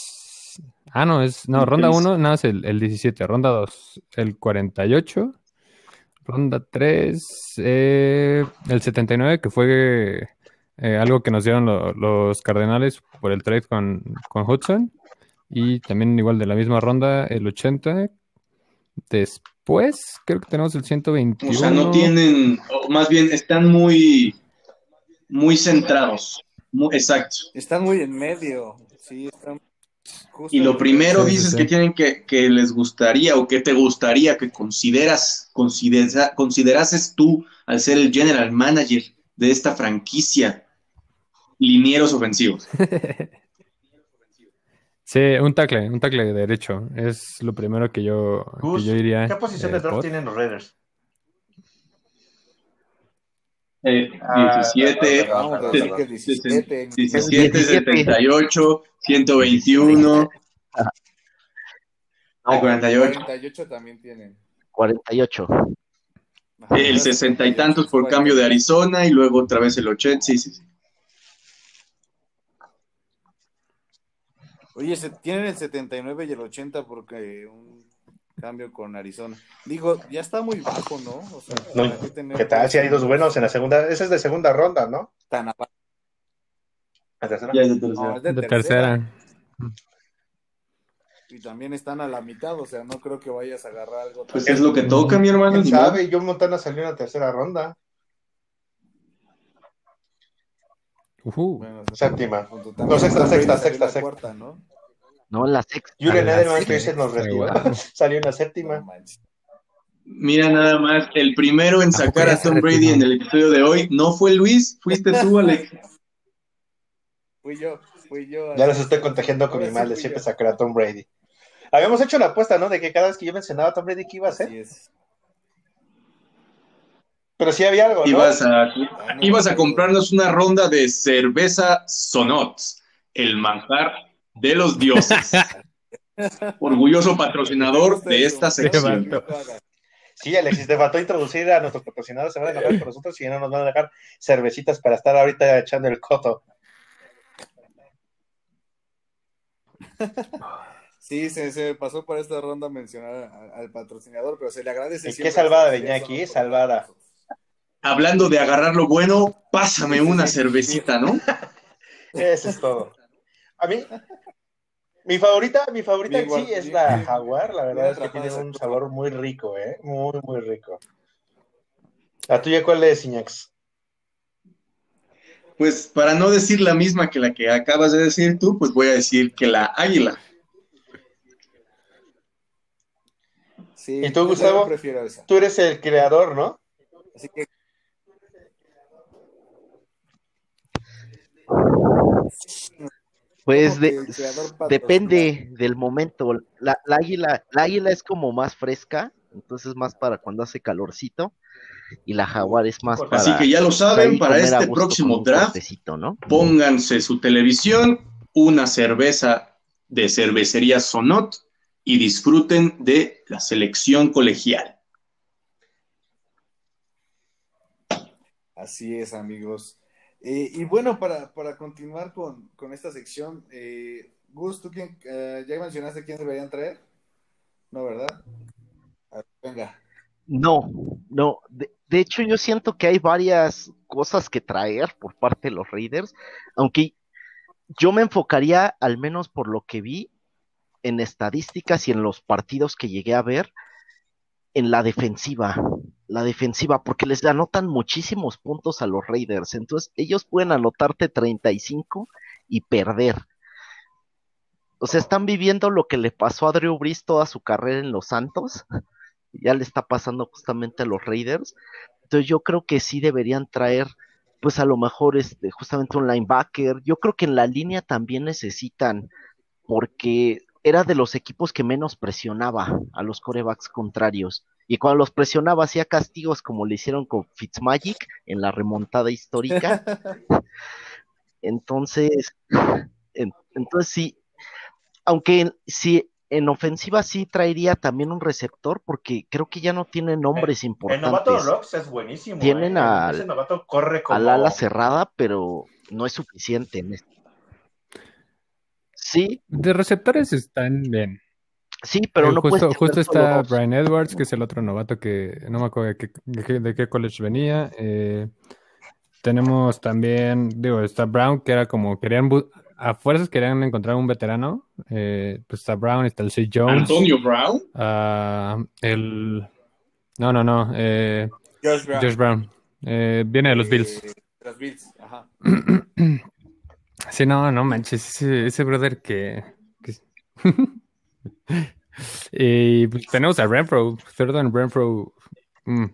Ah, no, es. No, ronda 1, nada es el, el 17. Ronda 2, el 48. Ronda 3, eh, el 79, que fue eh, algo que nos dieron lo- los Cardenales por el trade con, con Hudson. Y también igual de la misma ronda, el 80. Después, creo que tenemos el 121. O sea, no tienen, o más bien están muy, muy centrados. Muy- exacto. Están muy en medio. Sí, están. Justo Y lo primero sí, dices sí. que tienen que, que les gustaría o que te gustaría que consideras, considera- considerases tú al ser el general manager de esta franquicia, linieros ofensivos. Sí, un tackle, un tackle de derecho. Es lo primero que yo, que yo diría. ¿Qué posición eh, de draft por- tienen los Raiders? Eh, Ah, 17, Vamos a decir que 17. 17, 78, 121, ah, 48. 48 también tienen. 48. Ajá, El los sesenta y 48, tantos por cambio de Arizona y luego otra vez el 80. Sí, sí, sí. Oye, se, tienen el 79 y el 80 porque un cambio con Arizona. Digo, ya está muy bajo, ¿no? O sea, No, ¿para qué tener ¿Qué tal? Si hay dos buenos en la segunda. Ese es de segunda ronda, ¿no? tan abajo? La tercera. Ya es de No, tercera. es de, de tercera. tercera. Y también están a la mitad, o sea, no creo que vayas a agarrar algo. Pues es lo que toca, mi hermano. ¿Quién ni modo. sabe? John Montana salió en la tercera ronda. Bueno, Séptima. No, sexta, sexta, la sexta, cuarta, ¿no? No, la sexta. Julian Edelman, que sexta, se nos retiró. Salió en la séptima. Mira nada más, el primero en ¿A poco sacar a Tom Brady en el episodio de hoy no fue Luis, fuiste tú, Alex. Fui yo, fui yo. Ya los estoy contagiando con mi mal de siempre sacar a Tom Brady. Habíamos hecho la apuesta, ¿no? De que cada vez que yo mencionaba a Tom Brady, ¿qué iba a hacer? Así es. Pero sí había algo, ¿no? Ibas a, Ah, no, ibas a comprarnos una ronda de cerveza Sonot, el manjar de los dioses. Orgulloso patrocinador de esta sección. Sí, Alexis, te faltó introducir a nuestros patrocinadores, se van a enojar con nosotros y no nos van a dejar cervecitas para estar ahorita echando el coto. Sí, se, se pasó por esta ronda a mencionar a- al patrocinador, pero se le agradece. ¿Y siempre qué salvada que son aquí? por Salvada. Hablando de agarrar lo bueno, pásame una cervecita, ¿no? Eso es todo. A mí, mi favorita, mi favorita en sí es la. Jaguar, la verdad es que tiene un sabor muy rico, ¿eh? Muy, muy rico. ¿La tuya cuál es, Iñax? Pues para no decir la misma que la que acabas de decir tú, pues voy a decir que la águila. Sí, ¿Y tú, Gustavo? prefiero esa. Tú eres el creador, ¿no? Así que Pues de- depende del momento. La, la águila, la águila es como más fresca, entonces más para cuando hace calorcito. Y la jaguar es más para Así que ya lo saben, para este próximo draft, ¿no? pónganse su televisión, una cerveza de cervecería Sonot y disfruten de la selección colegial. Así es, amigos. Eh, y bueno, para, para continuar con, con esta sección, eh, Gus, ¿tú quién, eh, ya mencionaste quién deberían traer? No, ¿verdad? A ver, venga. No, no. De, hecho, yo siento que hay varias cosas que traer por parte de los Raiders, aunque yo me enfocaría, al menos por lo que vi, en estadísticas y en los partidos que llegué a ver, en la defensiva. La defensiva, porque les anotan muchísimos puntos a los Raiders. Entonces, ellos pueden anotarte 35 y perder. O sea, están viviendo lo que le pasó a Drew Brees toda su carrera en los Santos. Ya le está pasando justamente a los Raiders. Entonces, yo creo que sí deberían traer, pues a lo mejor, este, justamente un linebacker. Yo creo que en la línea también necesitan, porque era de los equipos que menos presionaba a los corebacks contrarios. Y cuando los presionaba hacía castigos como le hicieron con Fitzmagic en la remontada histórica. Entonces, entonces sí, aunque si en ofensiva sí traería también un receptor, porque creo que ya no tiene nombres importantes. El novato Rocks es buenísimo. Tienen ¿eh? al, Ese novato corre como... al ala cerrada, pero no es suficiente en esto. Sí. De receptores están bien. Sí, pero Eh, no justo, puedes justo está dos. Brian Edwards, que es el otro novato que no me acuerdo de qué, de qué- de qué college venía. Eh, tenemos también, digo, está Brown, que era como querían a fuerzas querían encontrar un veterano. Eh, pues está Brown, está el C. Jones. Antonio Brown. ah, el no, no, no. eh, Josh Brown. Josh Brown. Eh, viene de los Bills. Eh, de los Bills, ajá. Sí, no, no manches, ese, ese brother que... que- y pues, tenemos a Renfro, Thurman Renfro, mm,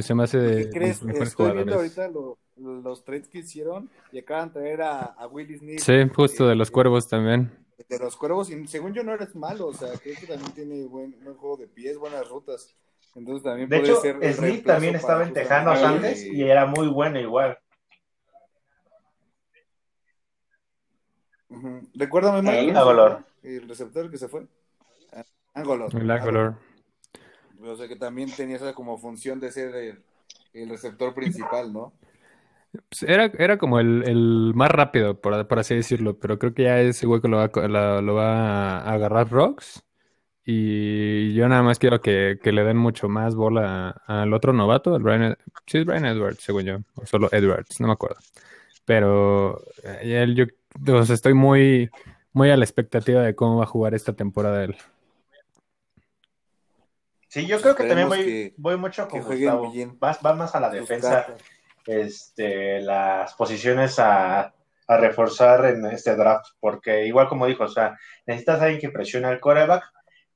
se me hace de ¿Qué crees? Estoy viendo ahorita lo- los trades que hicieron y acaban de traer a, a Willis Smith. Sí, justo de los cuervos también. De los cuervos, y según yo no eres malo, o sea, creo que también tiene buen, buen juego de pies, buenas rutas. Entonces también De puede hecho, ser el Smith también estaba en Tejanos antes y era muy bueno igual. Recuérdame, Mike. ¿quién fue Agolor. El receptor que se fue. Ah, Angolor. El Angolor. O sea, que también tenía esa como función de ser el, el receptor principal, ¿no? Pues era, era como el, el más rápido, por, por así decirlo, pero creo que ya ese hueco lo va, la- lo va a agarrar Rocks. Y yo nada más quiero que, que le den mucho más bola al otro novato, el Brian, sí es Brian Edwards, según yo, o solo Edwards, no me acuerdo. Pero eh, él, yo sea, estoy muy, muy a la expectativa de cómo va a jugar esta temporada él. Sí, yo creo que también voy, que- voy mucho con Gustavo. bien. Vas, vas más a la defensa. Este, las posiciones a, reforzar en este draft, porque igual como dijo, o sea, necesitas a alguien que presione al coreback,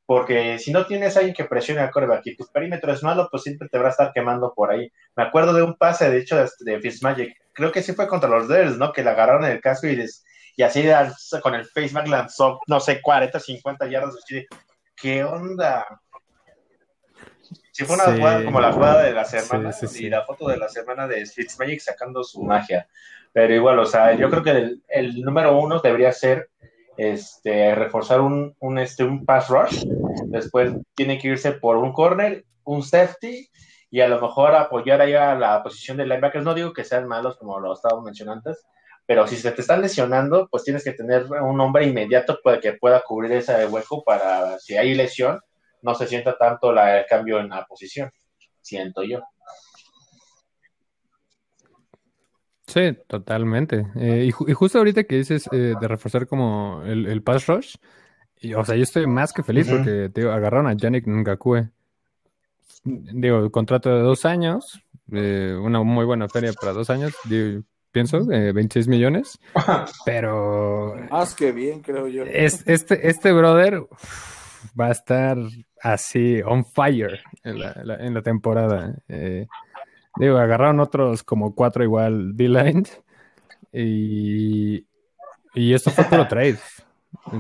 porque si no tienes alguien que presione al coreback y tu perímetro es malo, pues siempre te va a estar quemando por ahí. Me acuerdo de un pase, de hecho, de, Fitzmagic, creo que sí fue contra los Bears, ¿no? Que le agarraron el casco y, des- y así con el face lanzó, no sé, 40, 50 yardas. ¿Qué onda? Sí, fue una Sí. jugada como la jugada de la Sí, semana sí, sí. y la foto de la semana de Fitzmagic sacando su magia. Pero igual, o sea, yo creo que el, el número uno debería ser este, reforzar un, un, este, un pass rush. Después tiene que irse por un corner, un safety y a lo mejor apoyar ahí a la posición de linebackers. No digo que sean malos como lo estábamos mencionando antes, pero si se te están lesionando, pues tienes que tener un hombre inmediato para que pueda cubrir ese hueco para si hay lesión, no se sienta tanto la, el cambio en la posición, siento yo. Sí, totalmente. Eh, y, ju- y justo ahorita que dices eh, de reforzar como el, el pass rush, y, o sea, yo estoy más que feliz porque te digo, agarraron a Yannick Ngakue. Digo, contrato de dos años, eh, una muy buena feria para dos años, digo, pienso, eh, 26 millones, pero Más que bien, creo yo. es, este, este brother uf, va a estar así, on fire en la, la- en la temporada. Eh, digo, agarraron otros como cuatro igual D-Line y, y esto fue puro trade.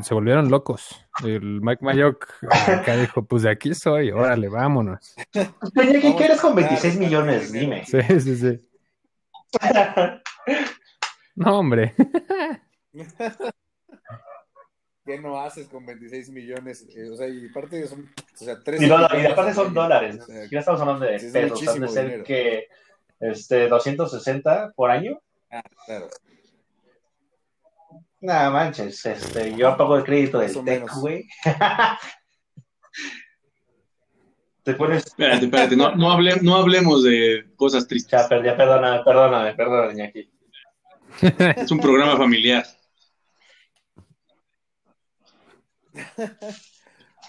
Se volvieron locos. El Mike Mayock acá dijo, pues de aquí soy, órale, vámonos. Oye, ¿qué quieres a con ganar 26 tanto millones? Dime. Sí, sí, sí. No, hombre. ¿Qué no haces con 26 millones? Eh, o sea, y aparte son, o sea, tres Y, dólares, y aparte son dólares. O sea, Aquí no estamos hablando de es pesos, han muchísimo de ser dinero. que este, 260 por año. ah, claro. Nada manches, este, yo pago el crédito del o TEC, menos. güey. Te pones. Espérate, espérate, no, no, hable- no hablemos de cosas tristes. Ya, ya, perdona, perdóname, perdóname, Iñaki. Es un programa familiar.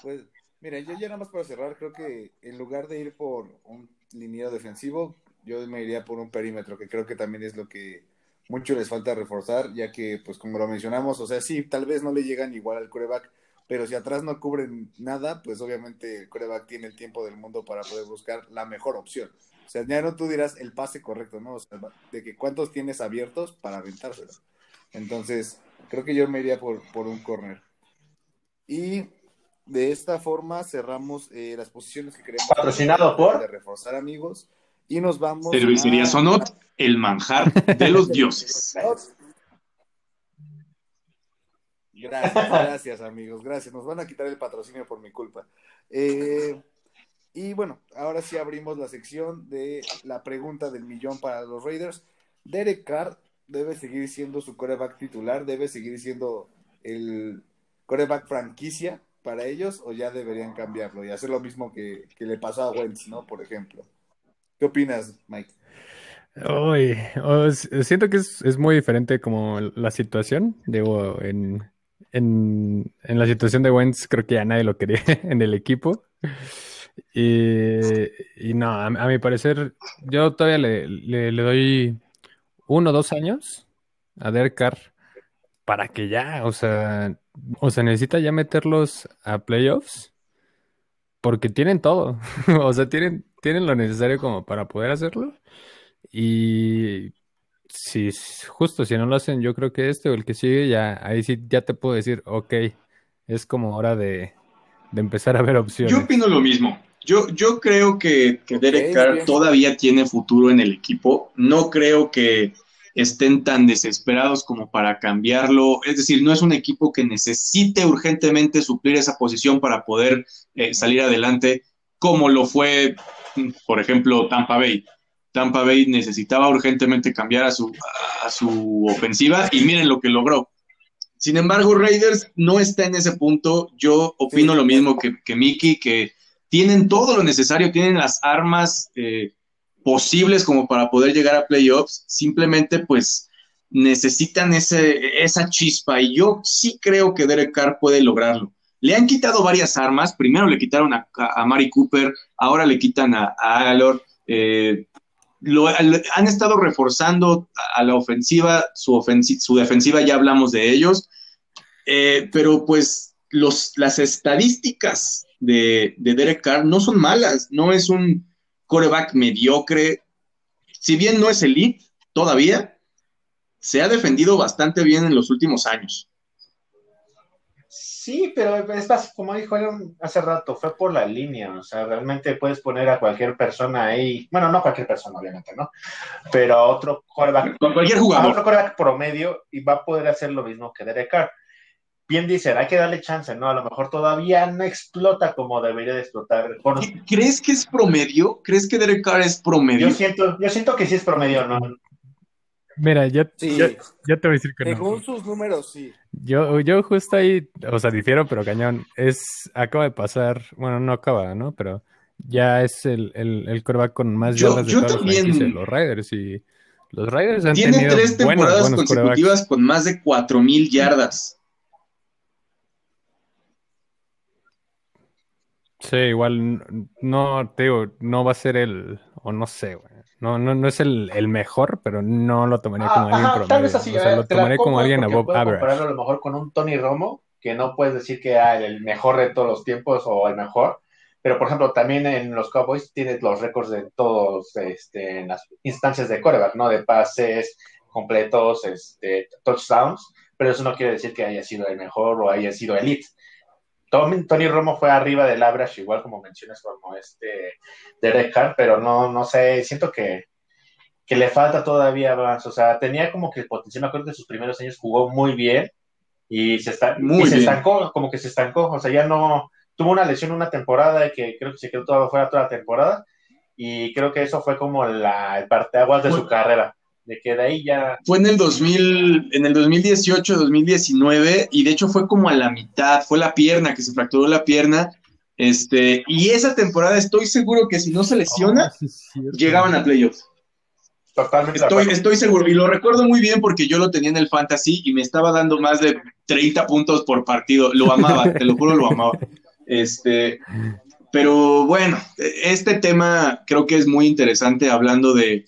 Pues, mira, yo ya nada más para cerrar, creo que en lugar de ir por un liniero defensivo, yo me iría por un perímetro, que creo que también es lo que mucho les falta reforzar, ya que, pues como lo mencionamos, o sea, sí, tal vez no le llegan igual al coreback, pero si atrás no cubren nada, pues obviamente el coreback tiene el tiempo del mundo para poder buscar la mejor opción. O sea, ya no tú dirás el pase correcto, ¿no? O sea, de que cuántos tienes abiertos para aventárselo. Entonces, creo que yo me iría por, por un corner. Y de esta forma cerramos eh, las posiciones que queremos Patrocinado por- de reforzar amigos y nos vamos Cervecería a- Sonot, el manjar de los dioses. Gracias, gracias amigos, gracias. Nos van a quitar el patrocinio por mi culpa. Eh, y bueno, ahora sí abrimos la sección de la pregunta del millón para los Raiders. Derek Carr debe seguir siendo su coreback titular, debe seguir siendo el coreback franquicia para ellos o ya deberían cambiarlo y hacer lo mismo que, que le pasó a Wentz, ¿no? Por ejemplo. ¿Qué opinas, Mike? Uy, siento que es, es, muy diferente como la situación. Digo, en, en, en, la situación de Wentz creo que ya nadie lo quería en el equipo. Y, y no, a, mi parecer, yo todavía le, le, le doy uno o dos años a Derek Carr para que ya, o sea, o sea, necesita ya meterlos a playoffs porque tienen todo, o sea, tienen, tienen lo necesario como para poder hacerlo y si justo si no lo hacen, yo creo que este o el que sigue ya, ahí sí ya te puedo decir, ok, es como hora de, de empezar a ver opciones. Yo opino lo mismo. Yo, yo creo que, que Derek okay, Carr bien. todavía tiene futuro en el equipo. No creo que estén tan desesperados como para cambiarlo. Es decir, no es un equipo que necesite urgentemente suplir esa posición para poder eh, salir adelante, como lo fue, por ejemplo, Tampa Bay. Tampa Bay necesitaba urgentemente cambiar a su, a su ofensiva y miren lo que logró. Sin embargo, Raiders no está en ese punto. Yo opino sí. lo mismo que, que Mickey, que tienen todo lo necesario, tienen las armas eh, posibles como para poder llegar a playoffs, simplemente pues necesitan ese, esa chispa. Y yo sí creo que Derek Carr puede lograrlo. Le han quitado varias armas, primero le quitaron a, a Mari Cooper, ahora le quitan a, a eh, han estado reforzando a la ofensiva, su, ofensi su defensiva ya hablamos de ellos, eh, pero pues los, las estadísticas de, de Derek Carr no son malas, no es un coreback mediocre, si bien no es elite todavía, se ha defendido bastante bien en los últimos años. Sí, pero es como dijo hace rato, fue por la línea, o sea, realmente puedes poner a cualquier persona ahí, bueno, no cualquier persona, obviamente, ¿no? Pero a otro coreback, Con cualquier jugador. a otro coreback promedio y va a poder hacer lo mismo que Derek Carr. Bien dicen, hay que darle chance, ¿no? A lo mejor todavía no explota como debería de explotar. Bueno, ¿Crees que es promedio? ¿Crees que Derek Carr es promedio? Yo siento, yo siento que sí es promedio, ¿no? Mira, yo, sí. yo, yo, te voy a decir que Según no. sus números, sí. Yo, yo justo ahí, o sea, difiero, pero cañón, es, acaba de pasar, bueno, no acaba, ¿no? Pero ya es el, el, el coreback con más yo, yardas de yo todas también... de los Raiders y los Raiders han Tienen tenido tres temporadas buenos, buenos consecutivas con más de 4000 yardas. Sí, igual no, te digo, no va a ser el, o no sé, güey. No, no, no es el, el, mejor, pero no lo tomaría como ah, alguien ajá, promedio. Tal vez así, o sea, eh, lo tomaría como alguien above average. compararlo a lo mejor con un Tony Romo, que no puedes decir que ah, el mejor de todos los tiempos o el mejor, pero por ejemplo también en los Cowboys tienes los récords de todos este, en las instancias de coreback, ¿no? De pases completos, este, touchdowns, pero eso no quiere decir que haya sido el mejor o haya sido elite. Tony Romo fue arriba del average, igual como mencionas como este Derek Carr, pero no, no sé, siento que, que le falta todavía más, o sea, tenía como que el potencial, me acuerdo que en sus primeros años jugó muy bien y se, está, muy y se bien. estancó, como que se estancó, o sea, ya no, tuvo una lesión una temporada que creo que se quedó toda fuera toda la temporada. Y creo que eso fue como la, el parteaguas de su carrera de que de ahí ya... Fue en el 2000, en el 2018, 2019, y de hecho fue como a la mitad, fue la pierna, que se fracturó la pierna, este, y esa temporada estoy seguro que si no se lesiona, oh, sí, llegaban a playoffs. Totalmente. Estoy, estoy seguro, y lo recuerdo muy bien porque yo lo tenía en el fantasy y me estaba dando más de 30 puntos por partido, lo amaba, te lo juro, lo amaba. Este, pero bueno, este tema creo que es muy interesante hablando de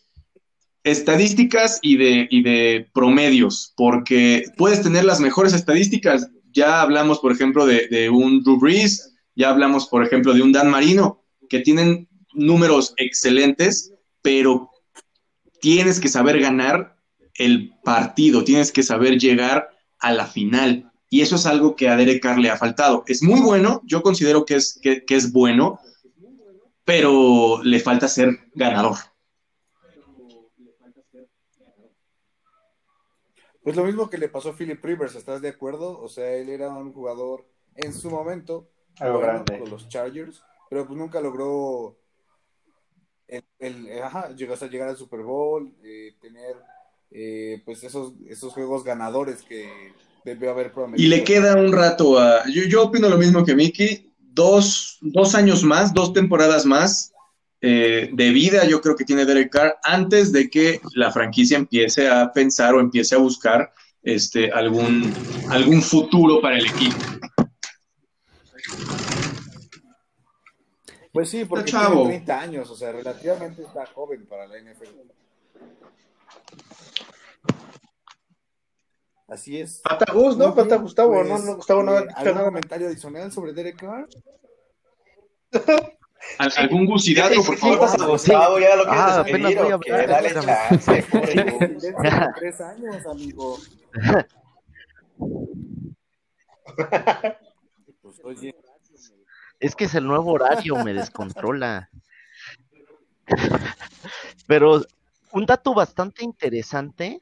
estadísticas y de, y de promedios, porque puedes tener las mejores estadísticas. Ya hablamos, por ejemplo, de, de, un Drew Brees, ya hablamos, por ejemplo, de un Dan Marino, que tienen números excelentes, pero tienes que saber ganar el partido, tienes que saber llegar a la final. Y eso es algo que a Derek Carr le ha faltado. Es muy bueno, yo considero que es, que, que es bueno, pero le falta ser ganador. Pues lo mismo que le pasó a Philip Rivers, ¿estás de acuerdo? O sea, él era un jugador en su momento Algo bueno, grande. con los Chargers, pero pues nunca logró el, el- ajá, llegar a llegar al Super Bowl, eh, tener eh, pues esos, esos juegos ganadores que debió haber prometido. Y le queda un rato a. Yo, yo opino lo mismo que Mickey. Dos, dos años más, dos temporadas más eh, de vida, yo creo que tiene Derek Carr antes de que la franquicia empiece a pensar o empiece a buscar este, algún, algún futuro para el equipo. Pues sí, porque chavo. tiene 30 años, o sea, relativamente está joven para la NFL. Así es. Falta Gus, ¿no? Bien, Gustavo, pues, no, no, Gustavo no ha eh, dicho ¿Algún nada. comentario adicional sobre Derek Carr? ¿Al- ¿Algún gusidato, por favor? Gustavo, ya lo quieres Ah, despedir, apenas voy a hablar, Dale chance, tres años, amigo. Pues, oye, Es que es el nuevo horario, me descontrola. Pero un dato bastante interesante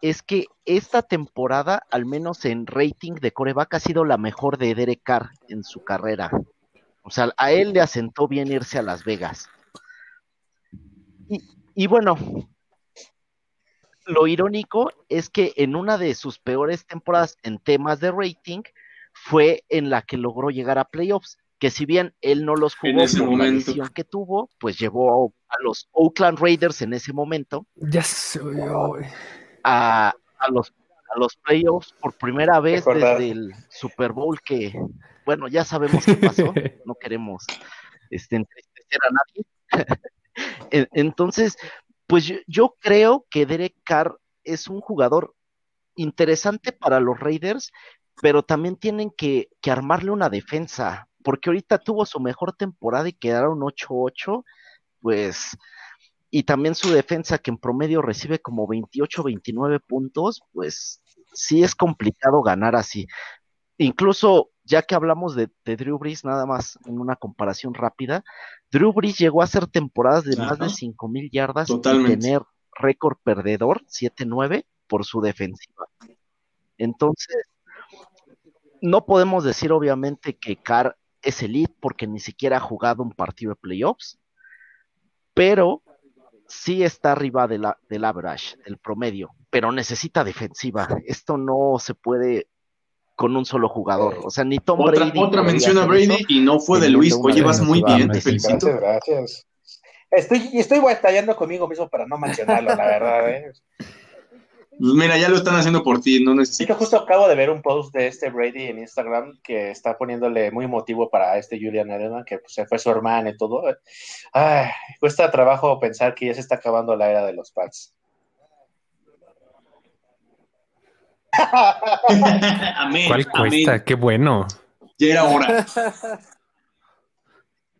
es que esta temporada, al menos en rating de coreback, ha sido la mejor de Derek Carr en su carrera. O sea, a él le asentó bien irse a Las Vegas. Y, y bueno, lo irónico es que en una de sus peores temporadas en temas de rating fue en la que logró llegar a playoffs, que si bien él no los En jugó ese por la lesión que tuvo, pues llevó a los Oakland Raiders en ese momento Ya se oyó, güey. a, a los a los playoffs por primera vez Recordar. desde el Super Bowl que, bueno, ya sabemos qué pasó, no queremos este, entristecer a nadie. En- Entonces, pues yo, yo creo que Derek Carr es un jugador interesante para los Raiders, pero también tienen que, que armarle una defensa, porque ahorita tuvo su mejor temporada y quedaron 8-8, pues, y también su defensa que en promedio recibe como 28, 29 puntos, pues sí es complicado ganar así. Incluso, ya que hablamos de, de Drew Brees, nada más en una comparación rápida, Drew Brees llegó a hacer temporadas de más de Ajá. 5 mil yardas y tener récord perdedor 7-9 por su defensiva. Entonces, no podemos decir obviamente que Carr es elite porque ni siquiera ha jugado un partido de playoffs, pero sí está arriba de la, del average, del promedio, pero necesita defensiva. Esto no se puede con un solo jugador. O sea, ni Tom Otra, Brady. otra mención a Brady eso. y no fue de Luis. Oye, vas muy bien, te felicito. Gracias, gracias. Estoy, estoy batallando conmigo mismo para no mencionarlo, la verdad. ¿eh? Pues mira, ya lo están haciendo por ti, no Sí, que necesitas. justo acabo de ver un post de este Brady en Instagram que está poniéndole muy emotivo para este Julian Edelman, que pues, se fue su hermana y todo. Ay, cuesta trabajo pensar que ya se está acabando la era de los Pats. amén, ¿Cuál amén. cuesta? Qué bueno. Ya era hora.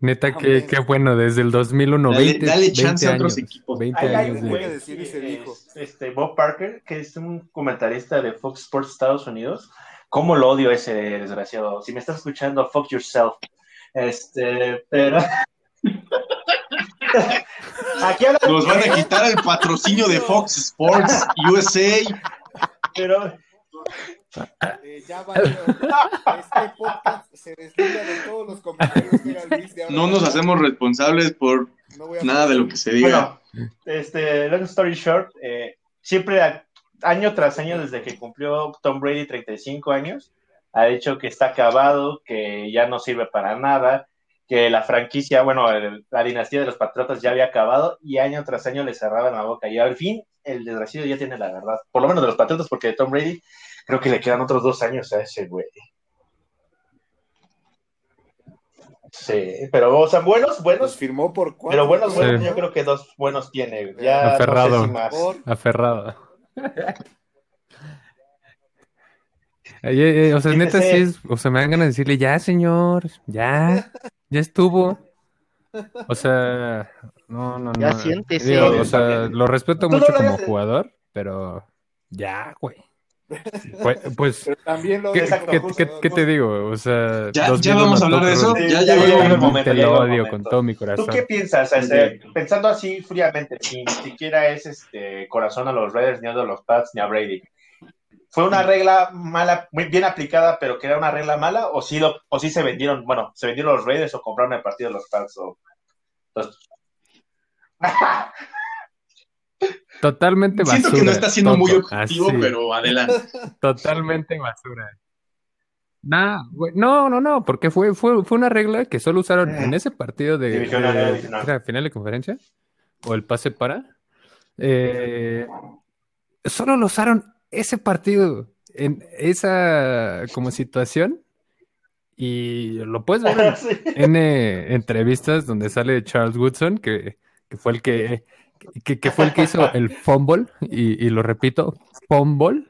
Neta, qué, qué bueno. Desde el 2001, Dale- 20, dale chance a 20 otros años. equipos. 20 Hay, hay años un de... güey decir y se que dijo. es, este, Bob Parker, que es un comentarista de Fox Sports Estados Unidos. ¿Cómo lo odio ese desgraciado? Si me estás escuchando, fuck yourself. Este, pero. Aquí Nos van a quitar el patrocinio de Fox Sports USA. pero eh, ya valió. Este podcast se desliga de todos los comentarios que haga Luis. de ahora No nos hacemos responsables por No nada de lo que se diga. Bueno, este, long story short, eh, siempre a- año tras año desde que cumplió Tom Brady 35 años, ha dicho que está acabado, que ya no sirve para nada, que la franquicia, bueno, el- la dinastía de los Patriotas ya había acabado y año tras año le cerraban la boca. Y al fin, el desgraciado ya tiene la verdad, por lo menos de los Patriotas, porque de Tom Brady creo que le quedan otros dos años a ese güey. Sí, pero, o sea, buenos, Los buenos, firmó por cuatro. pero buenos, buenos, Sí. yo creo que dos buenos tiene. Ya no Aferrado. sé si más. Por- Aferrado. Ay, o sea, neta sí es, o sea, me dan ganas de decirle, ya señor, ya, ya estuvo. O sea, no, no, no. Ya siéntese. Digo, o sea, lo respeto no mucho lo como eh. jugador, pero ya, güey. Pues, pues, Pero también lo ¿qué, Exacto, qué- justo, qué- ¿no? qué te digo? O sea, Ya- 2001 ya vamos a hablar de eso. Ya llegó el el momento, te ya lo odio momento. con todo mi ¿Tú corazón. qué piensas? Este, pensando así fríamente, ni siquiera es este corazón a los Raiders, ni a los Pats, ni a Brady. ¿Fue una regla mala, muy bien aplicada, pero que era una regla mala? ¿O sí, lo, o sí se vendieron, bueno, se vendieron los Raiders o compraron el partido de los Pats? O... Totalmente basura. Siento que no está siendo muy objetivo, Así. pero adelante. Totalmente basura. Nah, no, no, no, porque fue, fue, fue una regla que solo usaron en ese partido de, Divisional, de- divisional. ¿era final de conferencia o el pase para. Eh, solo lo usaron ese partido en esa como situación y lo puedes ver en Sí. N entrevistas donde sale Charles Woodson, que, que fue el que, que, que fue el que hizo el fumble, y, y lo repito, fumble.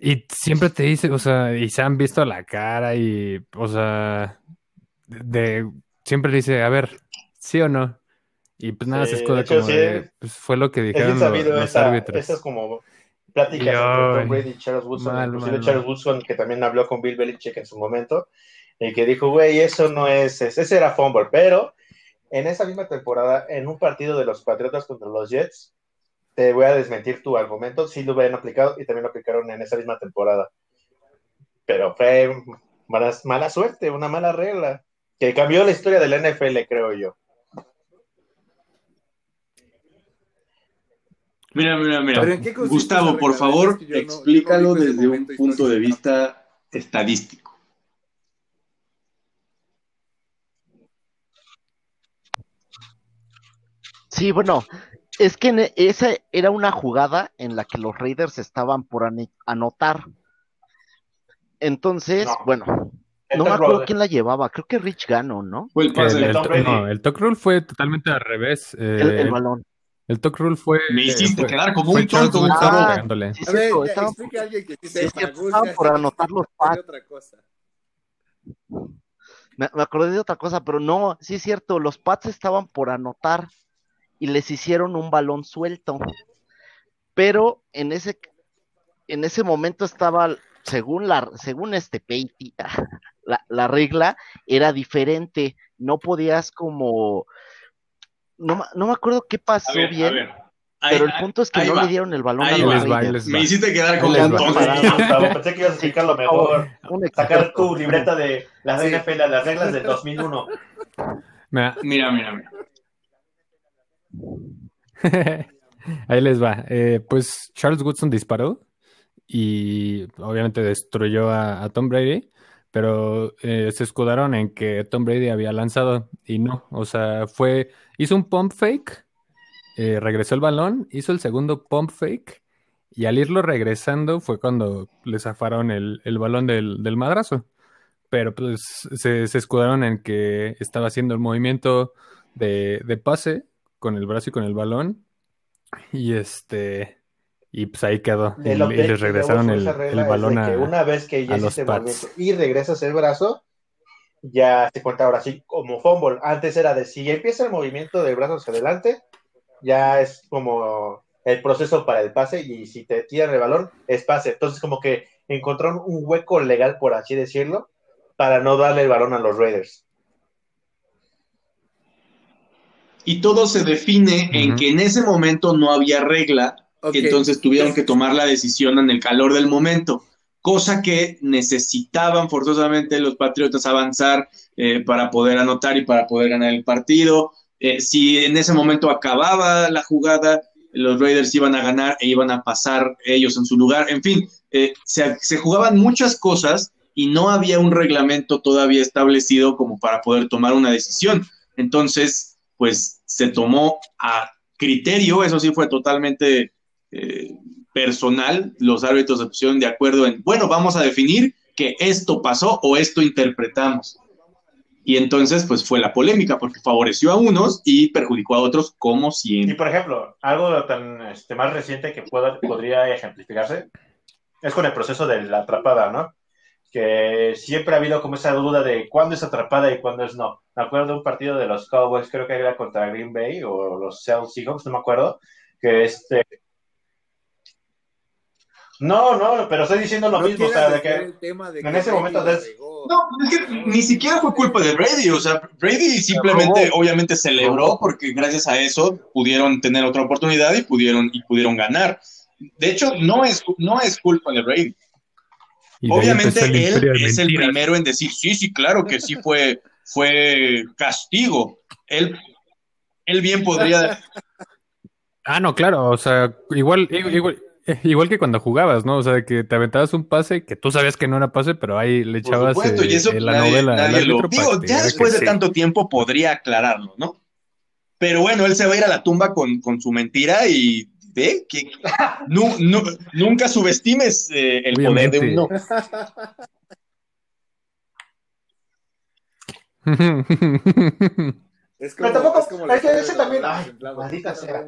Y siempre te dice, o sea, y se han visto la cara y, o sea, de, siempre dice, a ver, sí o no. Y pues nada, se Sí, escuda de hecho, como sí. de, pues fue lo que Es dijeron bien lo- sabido los esa, árbitros. esas como pláticas entre Tom Brady y Charles Woodson, mal, inclusive mal, Charles. Woodson que también habló con Bill Belichick en su momento, y que dijo, güey, eso no es, es- ese era fumble, pero en esa misma temporada, en un partido de los Patriotas contra los Jets, te voy a desmentir tu argumento, sí lo habían aplicado y también lo aplicaron en esa misma temporada. Pero fue mala, mala suerte, una mala regla, que cambió la historia del NFL, creo yo. Mira, mira, mira. ¿Pero en qué consiste Gustavo, por favor, no- no explícalo desde un punto de vista estadístico. Sí, bueno, es que e- esa era una jugada en la que los Raiders estaban por anotar. Entonces, No. bueno, El no me acuerdo quién la llevaba, creo que Rich Gano, ¿no? El El, no, el talk rule fue totalmente al revés. eh, El, el balón. el talk rule fue. Me hiciste fue- quedar como un tonto, pegándole. Sí, es A ver, cierto, ya, estaban, sí por anotar los cosa. Me, me acordé de otra cosa, pero no, sí es cierto, los Pats estaban por anotar y les hicieron un balón suelto. Pero en ese, en ese momento estaba, según la, según este Peiti, la, la regla era diferente. No podías como, no, no me acuerdo qué A pasó ver, a bien, ver. Ahí- pero el punto es que ahí no va. le dieron el balón Ahí a los va, ahí Raiders. Me hiciste quedar Ahí como un tonto. Pensé que ibas a explicar lo mejor. Sacar tu libreta de las Sí. NFL, las reglas del 2001. Mira, Mira, mira, mira. Ahí les va. Eh, pues Charles Woodson disparó y obviamente destruyó a, Tom Brady, pero eh, se escudaron en que Tom Brady había lanzado y no, o sea, fue, hizo un pump fake, eh, regresó el balón, hizo el segundo pump fake y al irlo regresando fue cuando le zafaron el, el balón del, del madrazo. Pero pues se, se escudaron en que estaba haciendo el movimiento de, de pase con el brazo y con el balón. Y este. Y pues ahí quedó. Y, les regresaron el, el balón a. una vez que Pats. movimiento y regresas el brazo, ya se cuenta ahora sí como fumble. Antes era de si empieza el movimiento del brazo hacia adelante, ya es como el proceso para el pase y si te tiran el balón, es pase. Entonces como que encontraron un hueco legal, por así decirlo, para no darle el balón a los Raiders. Y todo se define en que en ese momento no había regla, Ok. entonces tuvieron que tomar la decisión en el calor del momento, cosa que necesitaban forzosamente los Patriotas avanzar eh, para poder anotar y para poder ganar el partido. Eh, si en ese momento acababa la jugada, los Raiders iban a ganar e iban a pasar ellos en su lugar. En fin, eh, se, se jugaban muchas cosas y no había un reglamento todavía establecido como para poder tomar una decisión. Entonces, pues se tomó a criterio, eso sí fue totalmente eh, personal, los árbitros se pusieron de acuerdo en, bueno, vamos a definir que esto pasó o esto interpretamos. Y entonces, pues fue la polémica, porque favoreció a unos y perjudicó a otros, como Y siempre. por ejemplo, algo tan este, más reciente que pueda, podría ejemplificarse es con el proceso de la atrapada, ¿no? Que siempre ha habido como esa duda de cuándo es atrapada y cuándo es no. Me acuerdo de un partido de los Cowboys, creo que era contra Green Bay o los Seattle Seahawks, no me acuerdo, que este... No, no, pero estoy diciendo lo No mismo, o sea, de que el tema de en que ese momento. No, es que ni siquiera fue culpa de Brady, o sea, Brady simplemente, obviamente, celebró porque gracias a eso pudieron tener otra oportunidad y pudieron, y pudieron ganar. De hecho, no es, no es culpa de Brady. Y Obviamente él es el primero en decir, sí, sí, claro que sí fue, fue castigo. Él, él bien podría, Ah, no, claro, o sea, igual, igual, eh, igual que cuando jugabas, ¿no? O sea, que te aventabas un pase que tú sabías que no era pase, pero ahí le por echabas supuesto, eh, y eso eh, la nadie, novela nadie lo... Digo, ya después de sí. tanto tiempo podría aclararlo, ¿no? Pero bueno, él se va a ir a la tumba con, con su mentira y ve que nu- nu- nunca subestimes eh, el poder de un no. Es Pero tampoco- es como la es que ese también- ay, maldita sea.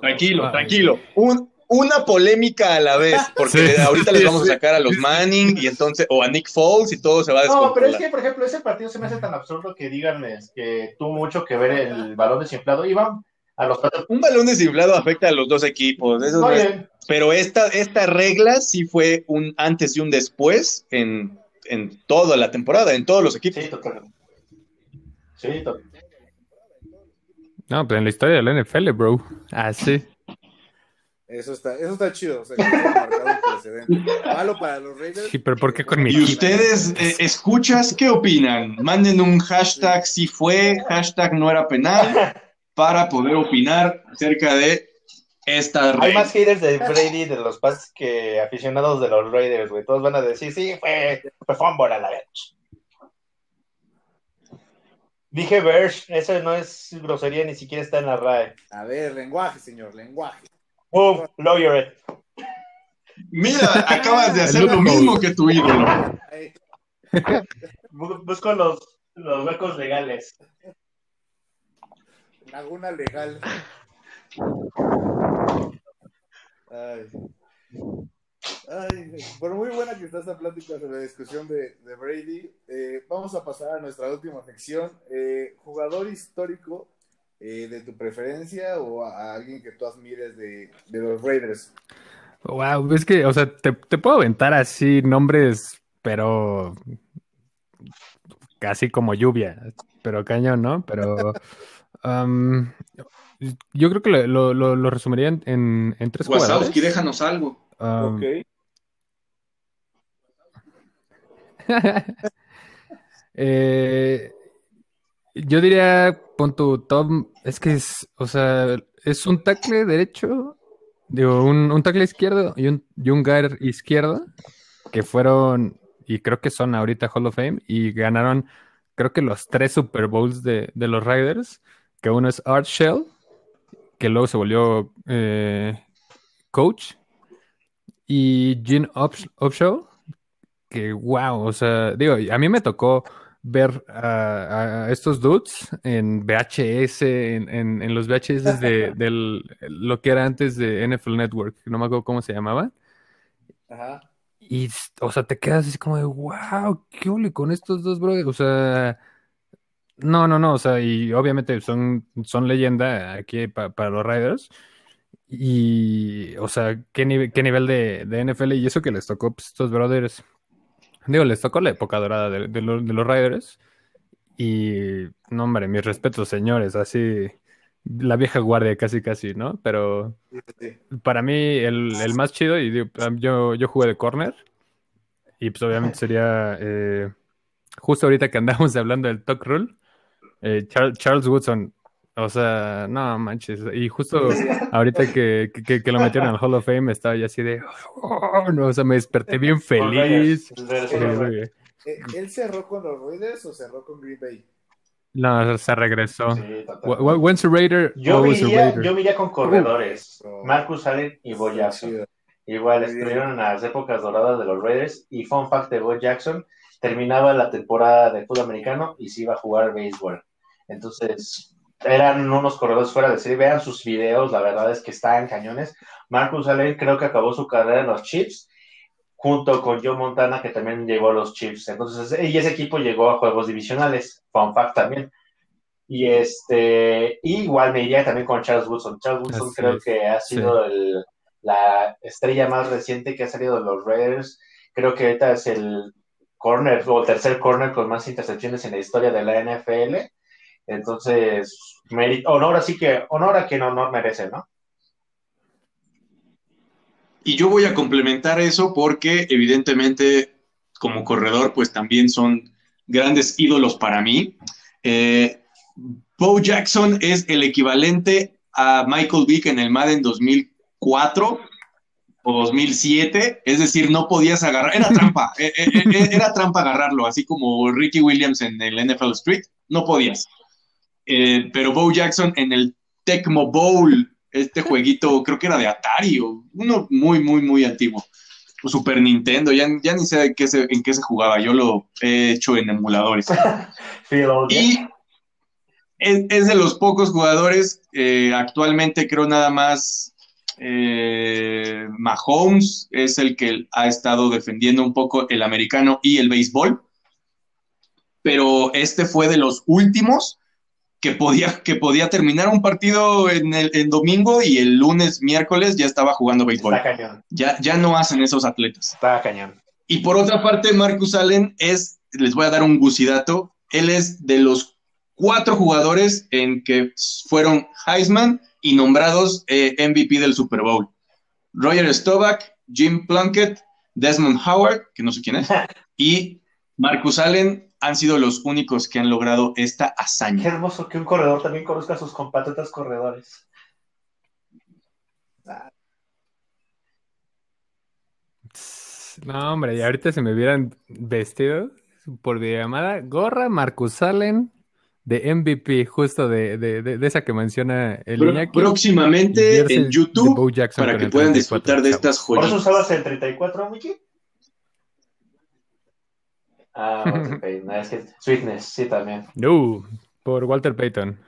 Tranquilo, tranquilo. Un- una polémica a la vez, porque Sí. ahorita les vamos a sacar a los Manning y entonces, o a Nick Foles y todo se va a No, pero descontrolar. es que, por ejemplo, ese partido se me hace tan absurdo que digan es, que tuvo mucho que ver el balón desinflado. Iban a los cuatro. Un balón desinflado afecta a los dos equipos, eso no es- Oye, pero esta, esta regla sí fue un antes y un después en, en toda la temporada, en todos los equipos. sí, total. Sí. No, pues en la historia del NFL, bro. Ah, sí. Eso está, eso está chido. O sea, un. Malo para los Raiders. Sí, pero ¿por qué con mi Y ustedes, eh, escuchas, ¿qué opinan? Manden un hashtag si fue, hashtag no era penal, para poder opinar acerca de esta Hay más haters de Brady de los Pats que aficionados de los Raiders, güey. Todos van a decir, sí, fue, fue fumble a la vez. Dije Verge, eso no es grosería, ni siquiera está en la RAE. A ver, lenguaje, señor, lenguaje. Boom, lawyer it. Mira, acabas de hacer lo mismo que tu ídolo. Busco los, los huecos legales. Laguna legal. Ay. Ay, por muy buena que está esta plática sobre la discusión de, de Brady, eh, vamos a pasar a nuestra última sección. Eh, jugador histórico eh, de tu preferencia o a, a alguien que tú admires de, de los Raiders. Wow, es que, o sea, te, te puedo aventar así nombres, pero casi como lluvia, pero cañón, ¿no? Pero um, yo creo que lo, lo- lo- lo resumiría en, en- en tres jugadores. Wazowski, déjanos algo. Um, Eh, yo diría, pon tu Tom, es que es, o sea, es un tackle derecho, digo, un, un tackle izquierdo y un, y un guard izquierdo, que fueron, y creo que son ahorita Hall of Fame, y ganaron, creo que los tres Super Bowls de, de los Raiders, que uno es Art Shell, que luego se volvió eh, coach, y Gene Upsh- Upshaw, que wow, o sea, digo, a mí me tocó ver a, a estos dudes en VHS, en, en- en los VHS de del, lo que era antes de NFL Network, no me acuerdo cómo se llamaba, Ajá. y, o sea, te quedas así como de, wow, qué ole con estos dos brothers, o sea, no, no, no, o sea, y obviamente son, son leyenda aquí pa- para los Riders. Y, o sea, qué, nive- qué nivel de, de NFL y eso que les tocó pues, estos brothers. Digo, les tocó la época dorada de, de los, de los Riders. Y, no, hombre, mis respetos, señores, así, la vieja guardia casi, casi, ¿no? Pero para mí el, el más chido, y digo, yo, yo jugué de corner, y pues obviamente sería, eh, justo ahorita que andamos hablando del Talk Rule, eh, Char- Charles Woodson, o sea, no manches, y justo ahorita que, que, que lo metieron al Hall of Fame estaba yo así de, oh, no, o sea, me desperté bien feliz. Eh, ¿Él cerró con los Raiders o cerró con Green Bay? No, se regresó. Sí, When's a Raider? Yo always a iría, Raider. yo iría con corredores. Uh, Marcus Allen y Bo Jackson. Igual estuvieron en las épocas doradas de los Raiders. Y fun fact de Bo Jackson, terminaba la temporada de fútbol americano y se iba a jugar béisbol. Entonces, eran unos corredores fuera de serie. Vean sus videos, la verdad es que estaban cañones. Marcus Allen creo que acabó su carrera en los Chiefs, junto con Joe Montana, que también llegó a los Chiefs. Entonces, y ese equipo llegó a juegos divisionales. Fun fact también. Y este, y igual me iría también con Charles Woodson. Charles Woodson Así creo es. que ha sido el, la estrella más reciente que ha salido de los Raiders. Creo que ahorita es el corner o el tercer corner con más intercepciones en la historia de la NFL. Entonces, honor así que, honor a quien honor merece, ¿no? Y yo voy a complementar eso porque evidentemente como corredor pues también son grandes ídolos para mí. Eh, Bo Jackson es el equivalente a Michael Vick en el Madden 2004 o 2007, es decir, no podías agarrar, era trampa, eh, eh, eh, era trampa agarrarlo, así como Ricky Williams en el NFL Street, no podías. Pero Bo Jackson en el Tecmo Bowl, este jueguito, creo que era de Atari, o uno muy, muy, muy antiguo. O Super Nintendo, ya, ya ni sé en qué, se, en qué se jugaba, yo lo he hecho en emuladores. y es, de los pocos jugadores, actualmente creo nada más eh, Mahomes es el que ha estado defendiendo un poco el americano y el béisbol, pero este fue de los últimos que podía, que podía terminar un partido en el domingo y el lunes, miércoles ya estaba jugando béisbol. Ya, ya no hacen esos atletas. Está cañón. Y por otra parte, Marcus Allen es, les voy a dar un gusidato, él es de los cuatro jugadores en que fueron Heisman y nombrados eh, MVP del Super Bowl. Roger Staubach, Jim Plunkett, Desmond Howard, que no sé quién es, y Marcus Allen han sido los únicos que han logrado esta hazaña. Qué hermoso que un corredor también conozca a sus compatriotas corredores. No, hombre, y ahorita se me hubieran vestido por llamada gorra Marcus Allen, de MVP, justo de, de, de, esa que menciona el Iñaki. Próximamente en YouTube para que puedan disfrutar de estas joyas. ¿Por eso usabas el 34, Miki? Ah, Walter Payton. es que Sweetness, sí, también. No, por Walter Payton.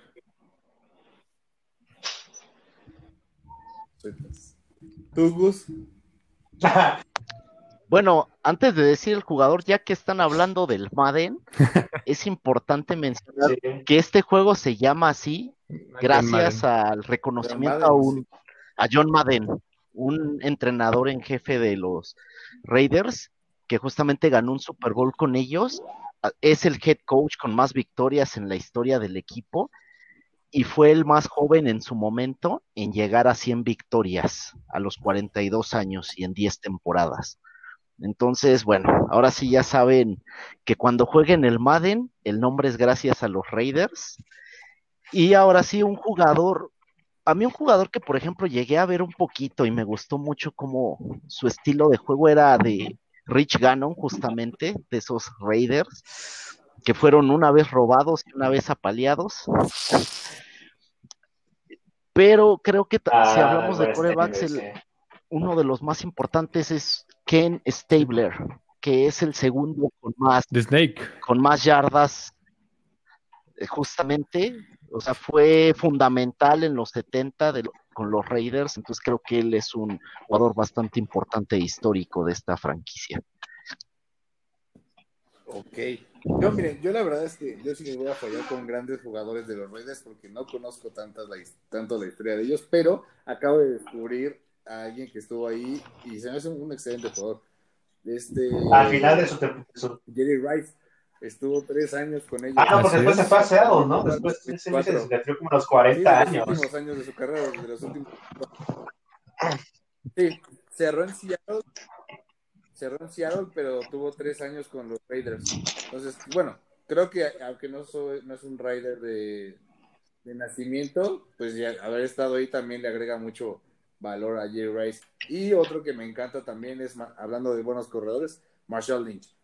¿Tú, Gus? Bueno, antes de decir el jugador, ya que están hablando del Madden, es importante mencionar que este juego se llama así gracias al reconocimiento a, un, a John Madden, un entrenador en jefe de los Raiders, que justamente ganó un Super Bowl con ellos. Es el head coach con más victorias en la historia del equipo y fue el más joven en su momento en llegar a 100 victorias a los 42 años y en 10 temporadas. Entonces, bueno, ahora sí ya saben que cuando jueguen el Madden, el nombre es gracias a los Raiders. Y ahora sí, un jugador, a mí un jugador que por ejemplo llegué a ver un poquito y me gustó mucho como su estilo de juego era de Rich Gannon, justamente, de esos Raiders, que fueron una vez robados y una vez apaleados. Pero creo que si ah, hablamos de corebacks, uno de los más importantes es Ken Stabler, que es el segundo con más, Con más yardas, eh, justamente, o sea, fue fundamental en los 70 con los Raiders, entonces creo que él es un jugador bastante importante e histórico de esta franquicia. Ok. Yo, miren, yo la verdad es que yo sí me voy a fallar con grandes jugadores de los Raiders porque no conozco tantas tanto la historia de ellos, pero acabo de descubrir a alguien que estuvo ahí y se me hace un excelente jugador. Este, Al final de su, Jerry Rice estuvo tres años con ellos. Ah, no, porque después se fue a Seattle, ¿no? Después se, desgatrió como unos 40 años. Los últimos años de su carrera, de los últimos. Sí, cerró en Seattle. Cerró en Seattle, pero tuvo tres años con los Raiders. Entonces, bueno, creo que aunque no, soy, no es un Raider de, de nacimiento, pues ya haber estado ahí también le agrega mucho valor a Jerry Rice. Y otro que me encanta también es, hablando de buenos corredores, Marshall Lynch.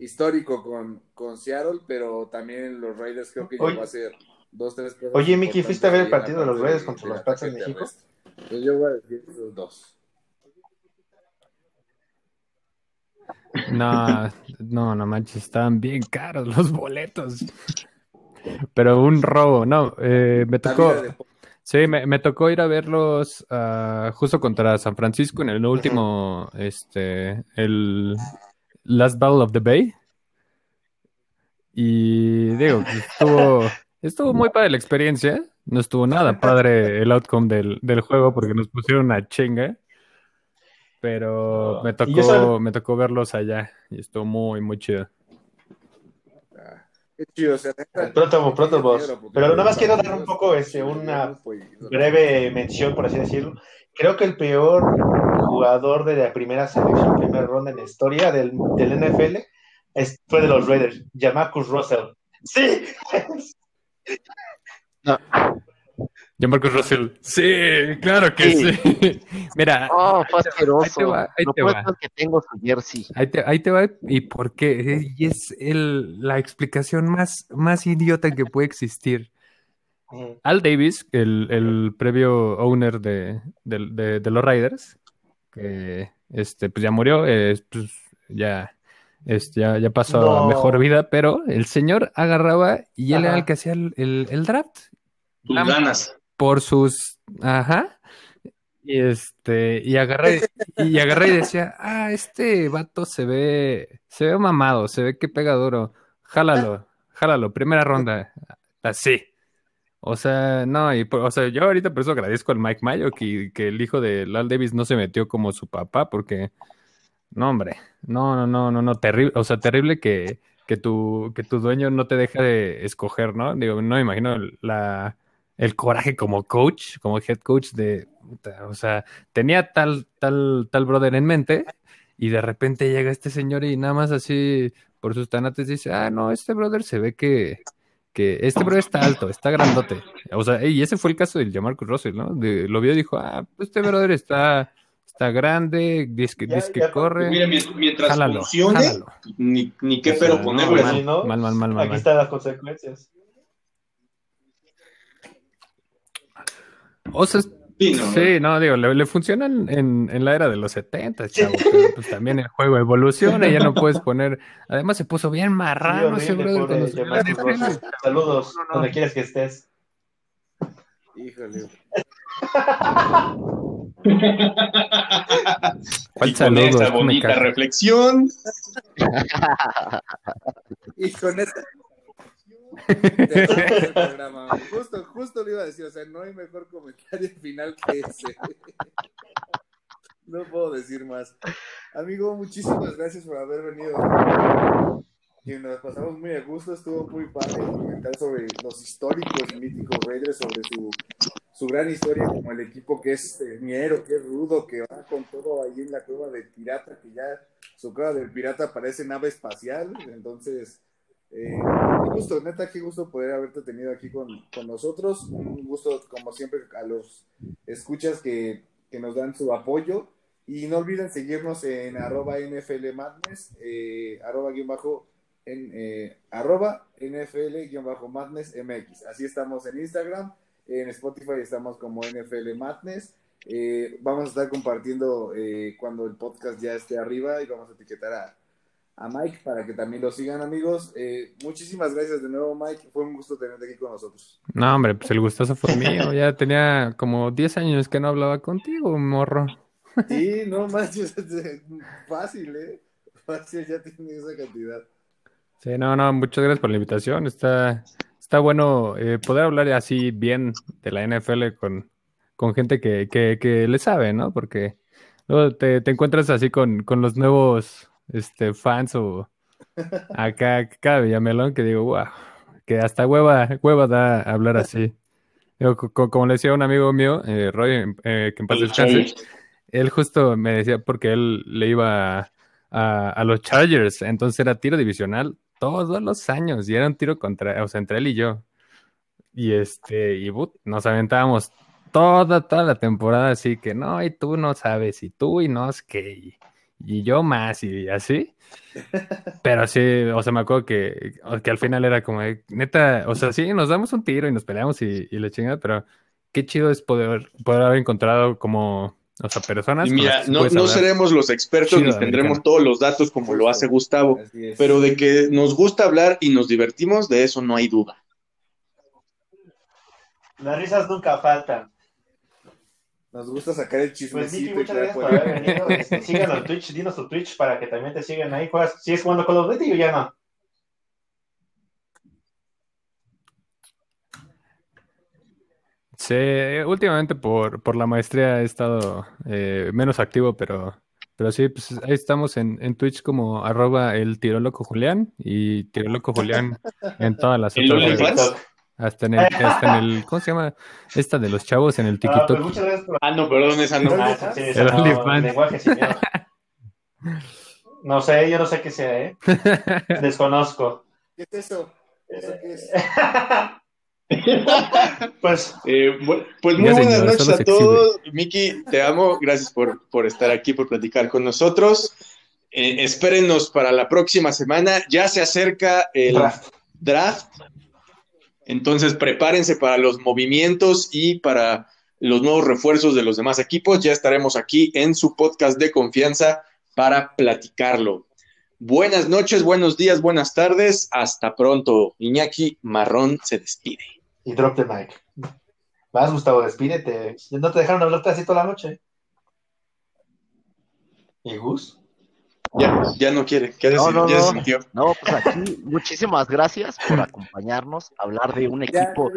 Histórico con, con Seattle, pero también los Raiders creo que llegó a ser dos, tres cosas. Oye, Miki, ¿fuiste a ver el partido de los Raiders contra los Pats en México? Pues yo voy a decir esos dos. No, no, no manches, estaban bien caros los boletos. Pero un robo, no, eh, me tocó. Sí, me, tocó ir a verlos uh, justo contra San Francisco en el último, este, el Last Battle of the Bay. Y digo, estuvo, estuvo muy padre la experiencia. No estuvo nada padre el outcome del, del juego porque nos pusieron una chinga. Pero me tocó, me tocó verlos allá y estuvo muy, muy chido. Pronto, pronto vos. Pero nada más quiero dar un poco este, una breve mención, por así decirlo, creo que el peor jugador de la primera selección, primera ronda en la historia del, del NFL es, fue de los Raiders, Jamarcus Russell. Sí. No. Russell. Sí, claro que sí. Sí. Mira, Oh, fue ahí te asqueroso. va, ahí te va. que tengo su jersey. Ahí te, ahí te va y por qué. Y es el, la explicación más, más idiota que puede existir. Al Davis, el, el previo owner de, de- de los Raiders, que este, pues ya murió, eh, pues ya, este, ya, ya pasó a No. mejor vida, pero el señor agarraba y él era el que hacía el, el- el draft Tus ganas. por sus, ajá, y este, y agarré, y agarré y decía, ah, este vato se ve, se ve mamado, se ve que pega duro, jálalo, jálalo, primera ronda, así. O sea, no, y o sea, yo ahorita por eso agradezco al Mike Mayo que, que el hijo de Lal Davis no se metió como su papá, porque, no, hombre, no, no, no, no, no, terrible, o sea, terrible que, que tu, que tu dueño no te deja de escoger, ¿no? Digo, no me imagino la, el coraje como coach, como head coach de, o sea, tenía tal, tal, tal brother en mente y de repente llega este señor y nada más así por sus tanates dice, ah, no, este brother se ve que, que este brother está alto, está grandote. O sea, y ese fue el caso del Jamarcus Russell, ¿no? De- lo vio y dijo, ah, pues este brother está, está grande, dice que, Ya- dice que ya- corre, Mira, mient- mientras jálalo, funcione, jálalo. ni, ni qué O sea, pero no, ponerle. mal, ¿no? mal, mal, mal, mal, Aquí mal. están las consecuencias. O sea, Sí, no, Sí, no, digo, le, le funciona en, la era de los 70, chavo, pero pues también el juego evoluciona y ya no puedes poner. Además, se puso bien marrano ese brother. Saludos, No, no. donde quieras que estés. Híjole. ¿Cuál y con saludos? esa bonita reflexión, Y con esta. Programa. Justo, justo lo iba a decir, o sea, no hay mejor comentario final que ese. No puedo decir más. Amigo, muchísimas gracias por haber venido. Y nos pasamos muy a gusto, estuvo muy padre comentar sobre los históricos míticos Raiders, sobre su, su gran historia como el equipo que es miero, que es rudo, que va con todo ahí en la cueva del pirata, que ya su cueva del pirata parece nave espacial, entonces eh, qué gusto, neta, qué gusto poder haberte tenido aquí con, con nosotros. Un gusto, como siempre, a los escuchas que, que nos dan su apoyo. Y no olviden seguirnos en arroba NFL Madness, eh, arroba guion bajo, en, eh, arroba NFL guion bajo Madness MX. Así estamos en Instagram, en Spotify estamos como NFL Madness. Vamos a estar compartiendo cuando el podcast ya esté arriba y vamos a etiquetar a, a Mike para que también lo sigan, amigos. Eh, muchísimas gracias de nuevo, Mike. Fue un gusto tenerte aquí con nosotros. No, hombre, pues el gustazo fue mío. Ya tenía como 10 años que no hablaba contigo, morro. Sí, no manches, fácil, ¿eh? Fácil, ya tiene esa cantidad. Sí, no, no, muchas gracias por la invitación. Está, está bueno eh, poder hablar así bien de la NFL con, con gente que, que, que le sabe, ¿no? Porque luego te, te encuentras así con, con los nuevos este, fans o acá cada Villamelón que digo, wow, que hasta hueva, hueva da hablar así. Co- como le decía un amigo mío, eh, Roy, eh, que en paz descanse, él justo me decía porque él le iba a, a los Chargers, entonces era tiro divisional todos los años y era un tiro contra, o sea, entre él y yo. Y este, y but, nos aventábamos toda, toda la temporada así que no, y tú no sabes, y tú y no es que, y, y yo más, y así. Pero sí, o sea, me acuerdo que, que al final era como, de, neta, o sea, sí, nos damos un tiro y nos peleamos y, y la chingada, pero qué chido es poder, poder haber encontrado como, o sea, personas. y mira, no, no seremos los expertos Chido, ni tendremos americano. todos los datos como lo hace Gustavo, pero de que nos gusta hablar y nos divertimos, de eso no hay duda. Las risas nunca faltan. Nos gusta sacar el Pues chismecito y muchas crear gracias por haber venido. Este, síganos en Twitch, dinos tu Twitch para que también te sigan ahí. ¿Juegas, ¿Sigues jugando Call of Duty o ya no? Sí, últimamente por, por la maestría he estado eh, menos activo, pero, pero sí, pues ahí estamos en, en Twitch como arroba el tiroloco Julián y tiroloco Julián en todas las ¿El otras. Hasta en el, hasta en el, ¿cómo se llama? Esta de los chavos en el Ah, TikTok. pues muchas gracias por Ah, no, perdón, esa no. Ah, esa sí, esa El no, lenguaje sé, yo no sé qué sea, ¿eh? Desconozco. ¿Qué es eso? ¿Eso qué es? Pues, Eh, pues muy buenas señor, noches a todos. Miki, te amo. Gracias por, por estar aquí, por platicar con nosotros. Eh, espérenos para la próxima semana. Ya se acerca el draft. draft. Entonces prepárense para los movimientos y para los nuevos refuerzos de los demás equipos. Ya estaremos aquí en su podcast de confianza para platicarlo. Buenas noches, buenos días, buenas tardes. Hasta pronto. Iñaki Marrón se despide. Y drop the mic. Vas, Gustavo, despídete. No te dejaron hablarte así toda la noche. ¿Y Gus? Ya, ya no quiere. Ya, No, se- no, ya se no. sintió. No, pues aquí muchísimas gracias por acompañarnos a hablar de un equipo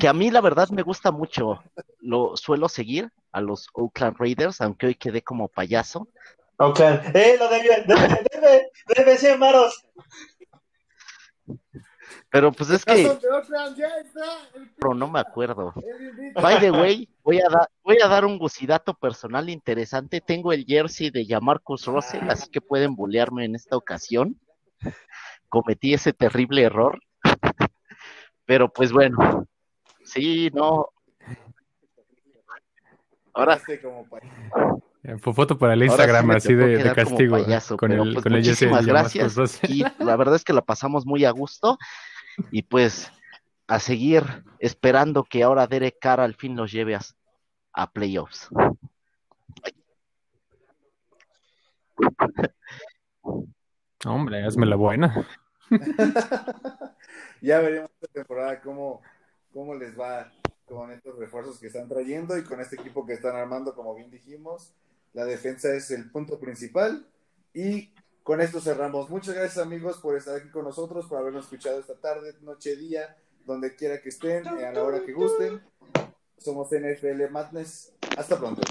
que a mí la verdad me gusta mucho. Lo suelo seguir a los Oakland Raiders, aunque hoy quedé como payaso. Ok. ¡Eh, lo debe! ¡Debe! ¡Debe! ¡Debe 100 varos! Pero pues es que pero no me acuerdo. By the way, voy a, dar voy a dar un gusidato personal interesante. Tengo el jersey de Jamarcus Russell, así que pueden bullearme en esta ocasión. Cometí ese terrible error. Pero pues bueno. Sí, no. Ahora, Este Eh, Fue foto para el sí Instagram, así de, castigo. payaso, con el, pues, con el gracias. Y la verdad es que la pasamos muy a gusto. Y pues a seguir esperando que ahora Derek Carr al fin nos lleve a, a playoffs. Hombre, hazme la buena. ya veremos esta temporada cómo, cómo les va con estos refuerzos que están trayendo y con este equipo que están armando, como bien dijimos. La defensa es el punto principal. Y con esto cerramos. Muchas gracias amigos por estar aquí con nosotros, por habernos escuchado esta tarde, noche, día, donde quiera que estén, a la hora que gusten. Somos NFL Madness. Hasta pronto.